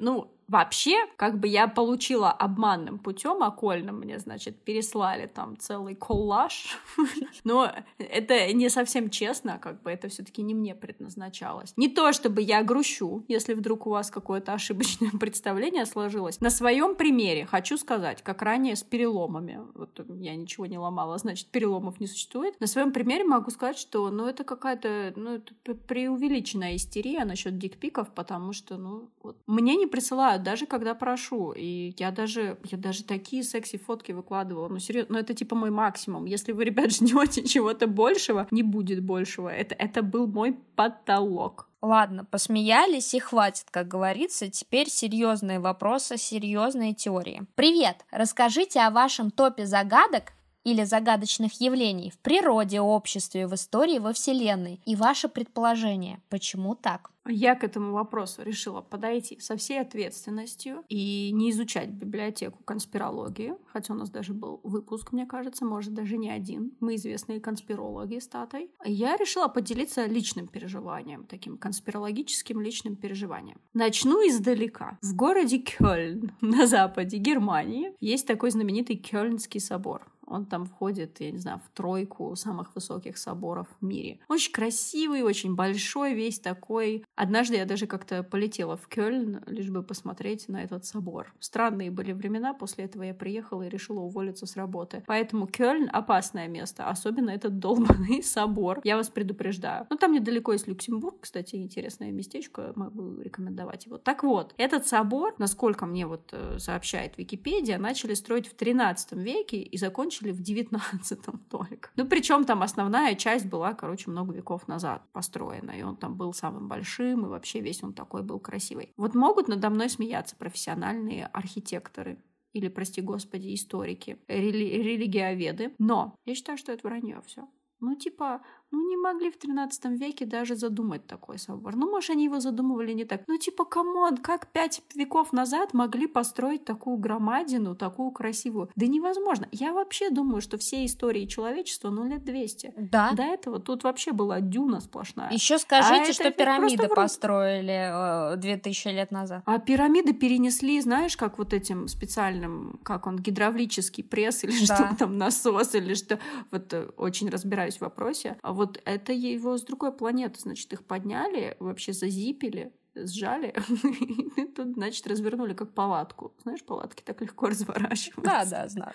Ну, Вообще, как бы я получила обманным путем окольным, мне, значит, переслали там целый коллаж, но это не совсем честно, как бы это все таки не мне предназначалось. Не то, чтобы я грущу, если вдруг у вас какое-то ошибочное представление сложилось. На своем примере хочу сказать, как ранее с переломами. Вот я ничего не ломала, значит, переломов не существует. На своем примере могу сказать, что, ну, это какая-то, ну, это преувеличенная истерия насчет дикпиков, потому что, ну, вот, мне не присылают даже когда прошу. И я даже, я даже такие секси-фотки выкладывала. Ну, серьезно, ну это типа мой максимум. Если вы, ребят, ждете чего-то большего, не будет большего. Это, это был мой потолок. Ладно, посмеялись и хватит, как говорится. Теперь серьезные вопросы, серьезные теории. Привет! Расскажите о вашем топе загадок или загадочных явлений в природе, обществе, в истории, во Вселенной и ваше предположение. Почему так? Я к этому вопросу решила подойти со всей ответственностью и не изучать библиотеку конспирологии, хотя у нас даже был выпуск, мне кажется, может, даже не один. Мы известные конспирологи с Татой. Я решила поделиться личным переживанием, таким конспирологическим личным переживанием. Начну издалека. В городе Кёльн на западе Германии есть такой знаменитый Кёльнский собор. Он там входит, я не знаю, в тройку самых высоких соборов в мире. Очень красивый, очень большой, весь такой. Однажды я даже как-то полетела в Кёльн, лишь бы посмотреть на этот собор. Странные были времена, после этого я приехала и решила уволиться с работы. Поэтому Кёльн — опасное место, особенно этот долбанный собор. Я вас предупреждаю. Ну, там недалеко есть Люксембург, кстати, интересное местечко, могу рекомендовать его. Так вот, этот собор, насколько мне вот э, сообщает Википедия, начали строить в 13 веке и закончили закончили в девятнадцатом только. Ну, причем там основная часть была, короче, много веков назад построена, и он там был самым большим, и вообще весь он такой был красивый. Вот могут надо мной смеяться профессиональные архитекторы, или, прости господи, историки, рели- религиоведы. Но я считаю, что это вранье все. Ну, типа, ну, не могли в 13 веке даже задумать такой собор. Ну, может, они его задумывали не так. Ну, типа, come on, как пять веков назад могли построить такую громадину, такую красивую? Да невозможно. Я вообще думаю, что все истории человечества, ну, лет 200. Да. До этого тут вообще была дюна сплошная. Еще скажите, а что пирамиды построили э, 2000 лет назад. А пирамиды перенесли, знаешь, как вот этим специальным, как он, гидравлический пресс или да. что там, насос или что. Вот э, очень разбираюсь в вопросе. А вот это его с другой планеты, значит, их подняли, вообще зазипили, сжали, и тут, значит, развернули как палатку. Знаешь, палатки так легко разворачиваются. Да, да, знаю.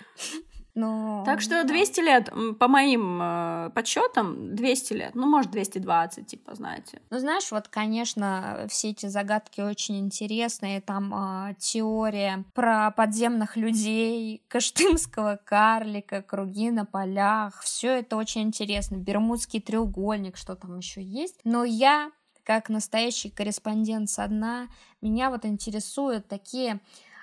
Но... Так что 200 лет, по моим э, подсчетам, 200 лет, ну, может, 220, типа, знаете. Ну, знаешь, вот, конечно, все эти загадки очень интересные, там э, теория про подземных людей, каштымского карлика, круги на полях, все это очень интересно. Бермудский треугольник, что там еще есть. Но я, как настоящий корреспондент со дна, меня вот интересуют такие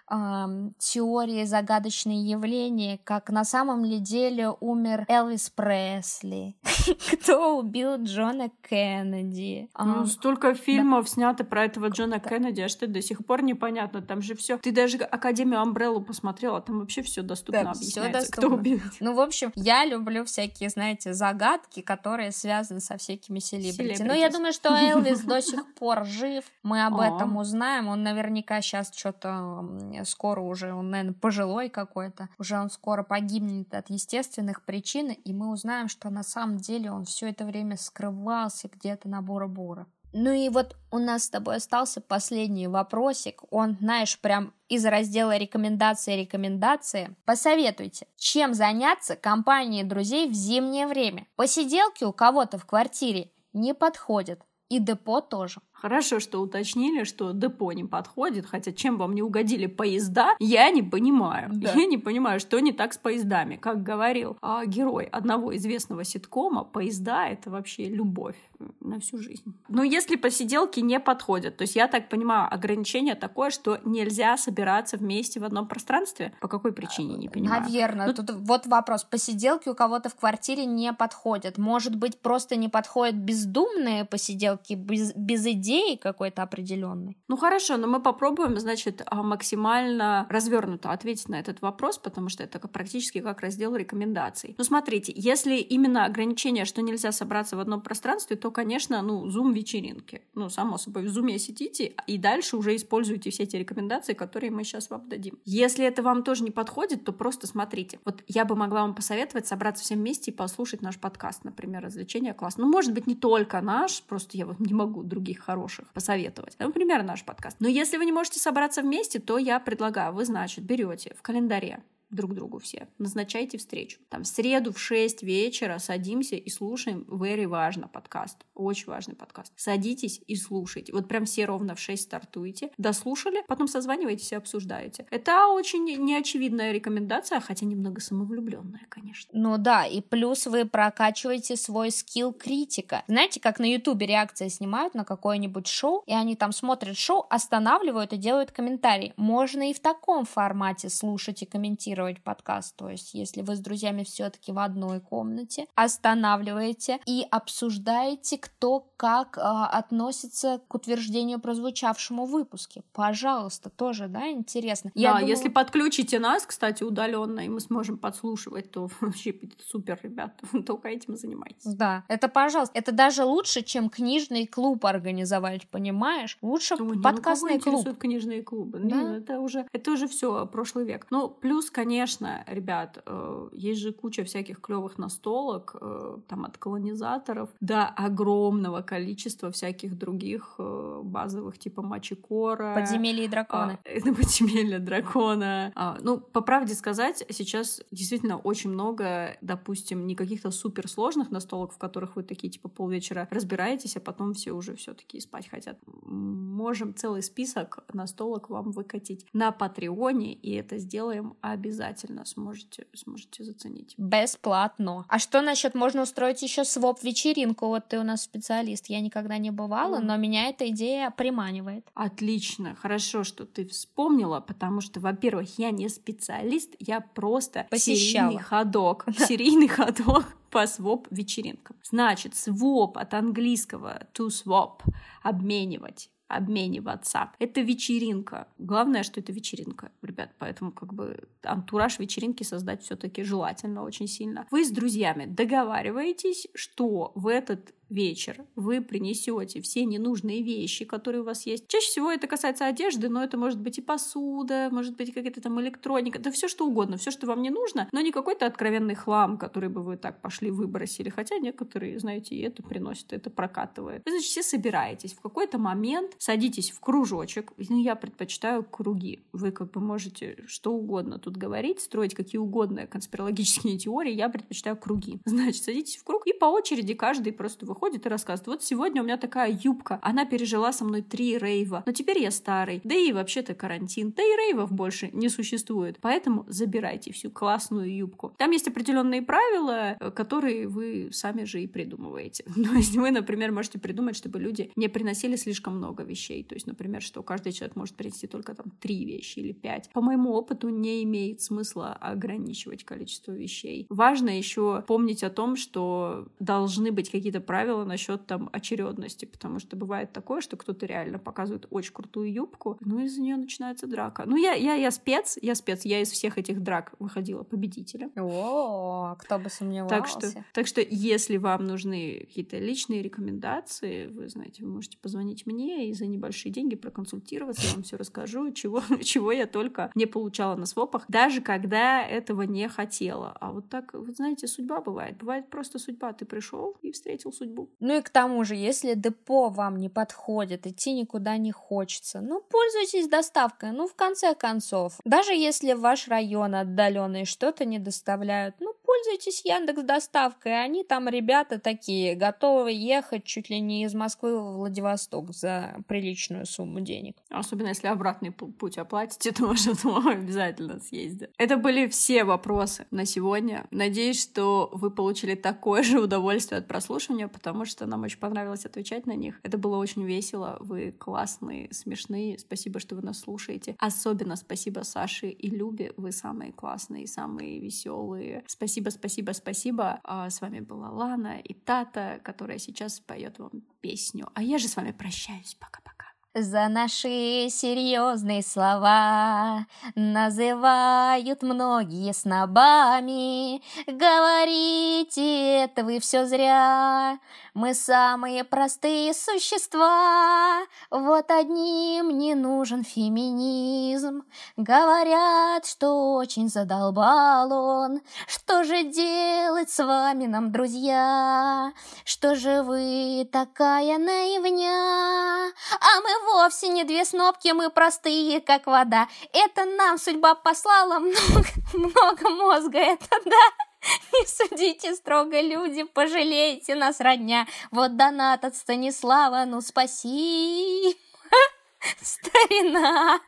теории загадочные явления, как на самом ли деле умер Элвис Пресли, кто убил Джона Кеннеди. Ну, столько фильмов снято про этого Джона Кеннеди, а что до сих пор непонятно. Там же все. Ты даже Академию Амбреллу посмотрела, там вообще все доступно объясняется, кто убил. Ну, в общем, я люблю всякие, знаете, загадки, которые связаны со всякими селебрити. Но я думаю, что Элвис до сих пор жив. Мы об этом узнаем. Он наверняка сейчас что-то скоро уже, он, наверное, пожилой какой-то, уже он скоро погибнет от естественных причин, и мы узнаем, что на самом деле он все это время скрывался где-то на Бора-Бора. Ну и вот у нас с тобой остался последний вопросик. Он, знаешь, прям из раздела рекомендации рекомендации. Посоветуйте, чем заняться компании друзей в зимнее время. Посиделки у кого-то в квартире не подходят. И депо тоже. Хорошо, что уточнили, что депо не подходит, хотя чем вам не угодили поезда, я не понимаю. Да. Я не понимаю, что не так с поездами. Как говорил а, герой одного известного ситкома, поезда — это вообще любовь на всю жизнь. Но если посиделки не подходят, то есть я так понимаю, ограничение такое, что нельзя собираться вместе в одном пространстве? По какой причине, не понимаю. Наверное. Ну, Тут вот вопрос. Посиделки у кого-то в квартире не подходят. Может быть, просто не подходят бездумные посиделки без, без идей, идеи какой-то определенной. Ну хорошо, но мы попробуем, значит, а, максимально развернуто ответить на этот вопрос, потому что это практически как раздел рекомендаций. Ну смотрите, если именно ограничение, что нельзя собраться в одном пространстве, то, конечно, ну, зум-вечеринки. Ну, само собой, в зуме сидите и дальше уже используйте все эти рекомендации, которые мы сейчас вам дадим. Если это вам тоже не подходит, то просто смотрите. Вот я бы могла вам посоветовать собраться всем вместе и послушать наш подкаст, например, развлечения класс. Ну, может быть, не только наш, просто я вот не могу других хороших посоветовать. Например, наш подкаст. Но если вы не можете собраться вместе, то я предлагаю, вы, значит, берете в календаре друг другу все. Назначайте встречу. Там в среду в 6 вечера садимся и слушаем very важно подкаст. Очень важный подкаст. Садитесь и слушайте. Вот прям все ровно в 6 стартуете. Дослушали, потом созваниваетесь и обсуждаете. Это очень неочевидная рекомендация, хотя немного самовлюбленная, конечно. Ну да, и плюс вы прокачиваете свой скилл критика. Знаете, как на ютубе реакции снимают на какое-нибудь шоу, и они там смотрят шоу, останавливают и делают комментарии. Можно и в таком формате слушать и комментировать монтировать подкаст. То есть, если вы с друзьями все-таки в одной комнате, останавливаете и обсуждаете, кто как э, относится к утверждению прозвучавшему выпуске. Пожалуйста, тоже, да, интересно. Я да, думаю... если подключите нас, кстати, удаленно, и мы сможем подслушивать, то вообще будет супер, ребят. Только этим занимайтесь. Да, это пожалуйста. Это даже лучше, чем книжный клуб организовать, понимаешь? Лучше Ой, подкастный ну, клуб. книжные клубы. Да? Ну, это уже, это уже все прошлый век. Ну, плюс, конечно, конечно, ребят, э, есть же куча всяких клевых настолок, э, там от колонизаторов до огромного количества всяких других э, базовых, типа Мачикора. Подземелья и дракона. А, это подземелье дракона. А, ну, по правде сказать, сейчас действительно очень много, допустим, не каких-то суперсложных настолок, в которых вы такие, типа, полвечера разбираетесь, а потом все уже все таки спать хотят. Можем целый список настолок вам выкатить на Патреоне, и это сделаем обязательно обязательно сможете, сможете заценить. Бесплатно. А что насчет можно устроить еще своп-вечеринку? Вот ты у нас специалист. Я никогда не бывала, mm. но меня эта идея приманивает. Отлично. Хорошо, что ты вспомнила, потому что, во-первых, я не специалист, я просто Посещала. серийный ходок. Серийный ходок по своп-вечеринкам. Значит, своп от английского to swap — обменивать обмениваться. Это вечеринка. Главное, что это вечеринка, ребят. Поэтому как бы антураж вечеринки создать все таки желательно очень сильно. Вы с друзьями договариваетесь, что в этот вечер вы принесете все ненужные вещи, которые у вас есть. Чаще всего это касается одежды, но это может быть и посуда, может быть какая-то там электроника, да все что угодно, все, что вам не нужно, но не какой-то откровенный хлам, который бы вы так пошли выбросили, хотя некоторые, знаете, и это приносят, это прокатывает. Вы, значит, все собираетесь в какой-то момент, садитесь в кружочек, ну, я предпочитаю круги. Вы как бы можете что угодно тут говорить, строить какие угодно конспирологические теории, я предпочитаю круги. Значит, садитесь в круг и по очереди каждый просто выходит и рассказывает, вот сегодня у меня такая юбка, она пережила со мной три рейва, но теперь я старый, да и вообще-то карантин, да и рейвов больше не существует, поэтому забирайте всю классную юбку. Там есть определенные правила, э, которые вы сами же и придумываете. То есть вы, например, можете придумать, чтобы люди не приносили слишком много вещей, то есть, например, что каждый человек может принести только там три вещи или пять. По моему опыту не имеет смысла ограничивать количество вещей. Важно еще помнить о том, что должны быть какие-то правила, правила насчет там очередности, потому что бывает такое, что кто-то реально показывает очень крутую юбку, ну из-за нее начинается драка. Ну я, я, я спец, я спец, я из всех этих драк выходила победителем. О, кто бы сомневался. Так что, так что если вам нужны какие-то личные рекомендации, вы знаете, вы можете позвонить мне и за небольшие деньги проконсультироваться, я вам все расскажу, чего, чего я только не получала на свопах, даже когда этого не хотела. А вот так, вы знаете, судьба бывает. Бывает просто судьба. Ты пришел и встретил судьбу судьбу. Ну и к тому же, если депо вам не подходит, идти никуда не хочется, ну, пользуйтесь доставкой, ну, в конце концов. Даже если ваш район отдаленный что-то не доставляют, ну, пользуйтесь Яндекс доставкой, они там ребята такие, готовы ехать чуть ли не из Москвы в Владивосток за приличную сумму денег. Особенно если обратный путь оплатите, то уже обязательно съездит. Это были все вопросы на сегодня. Надеюсь, что вы получили такое же удовольствие от прослушивания, потому что нам очень понравилось отвечать на них. Это было очень весело, вы классные, смешные. Спасибо, что вы нас слушаете. Особенно спасибо Саше и Любе, вы самые классные, самые веселые. Спасибо, спасибо, спасибо. А с вами была Лана и Тата, которая сейчас поет вам песню. А я же с вами прощаюсь. Пока-пока. За наши серьезные слова называют многие снобами. Говорите, это вы все зря. Мы самые простые существа. Вот одним не нужен феминизм. Говорят, что очень задолбал он. Что же делать с вами нам, друзья? Что же вы такая наивня? А мы вовсе не две снопки, мы простые, как вода. Это нам судьба послала много, много мозга, это да. Не судите строго, люди, пожалейте нас, родня. Вот донат от Станислава, ну спаси. Старина.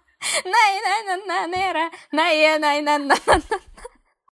Най-най-на-на-нера, най-най-на-на-на.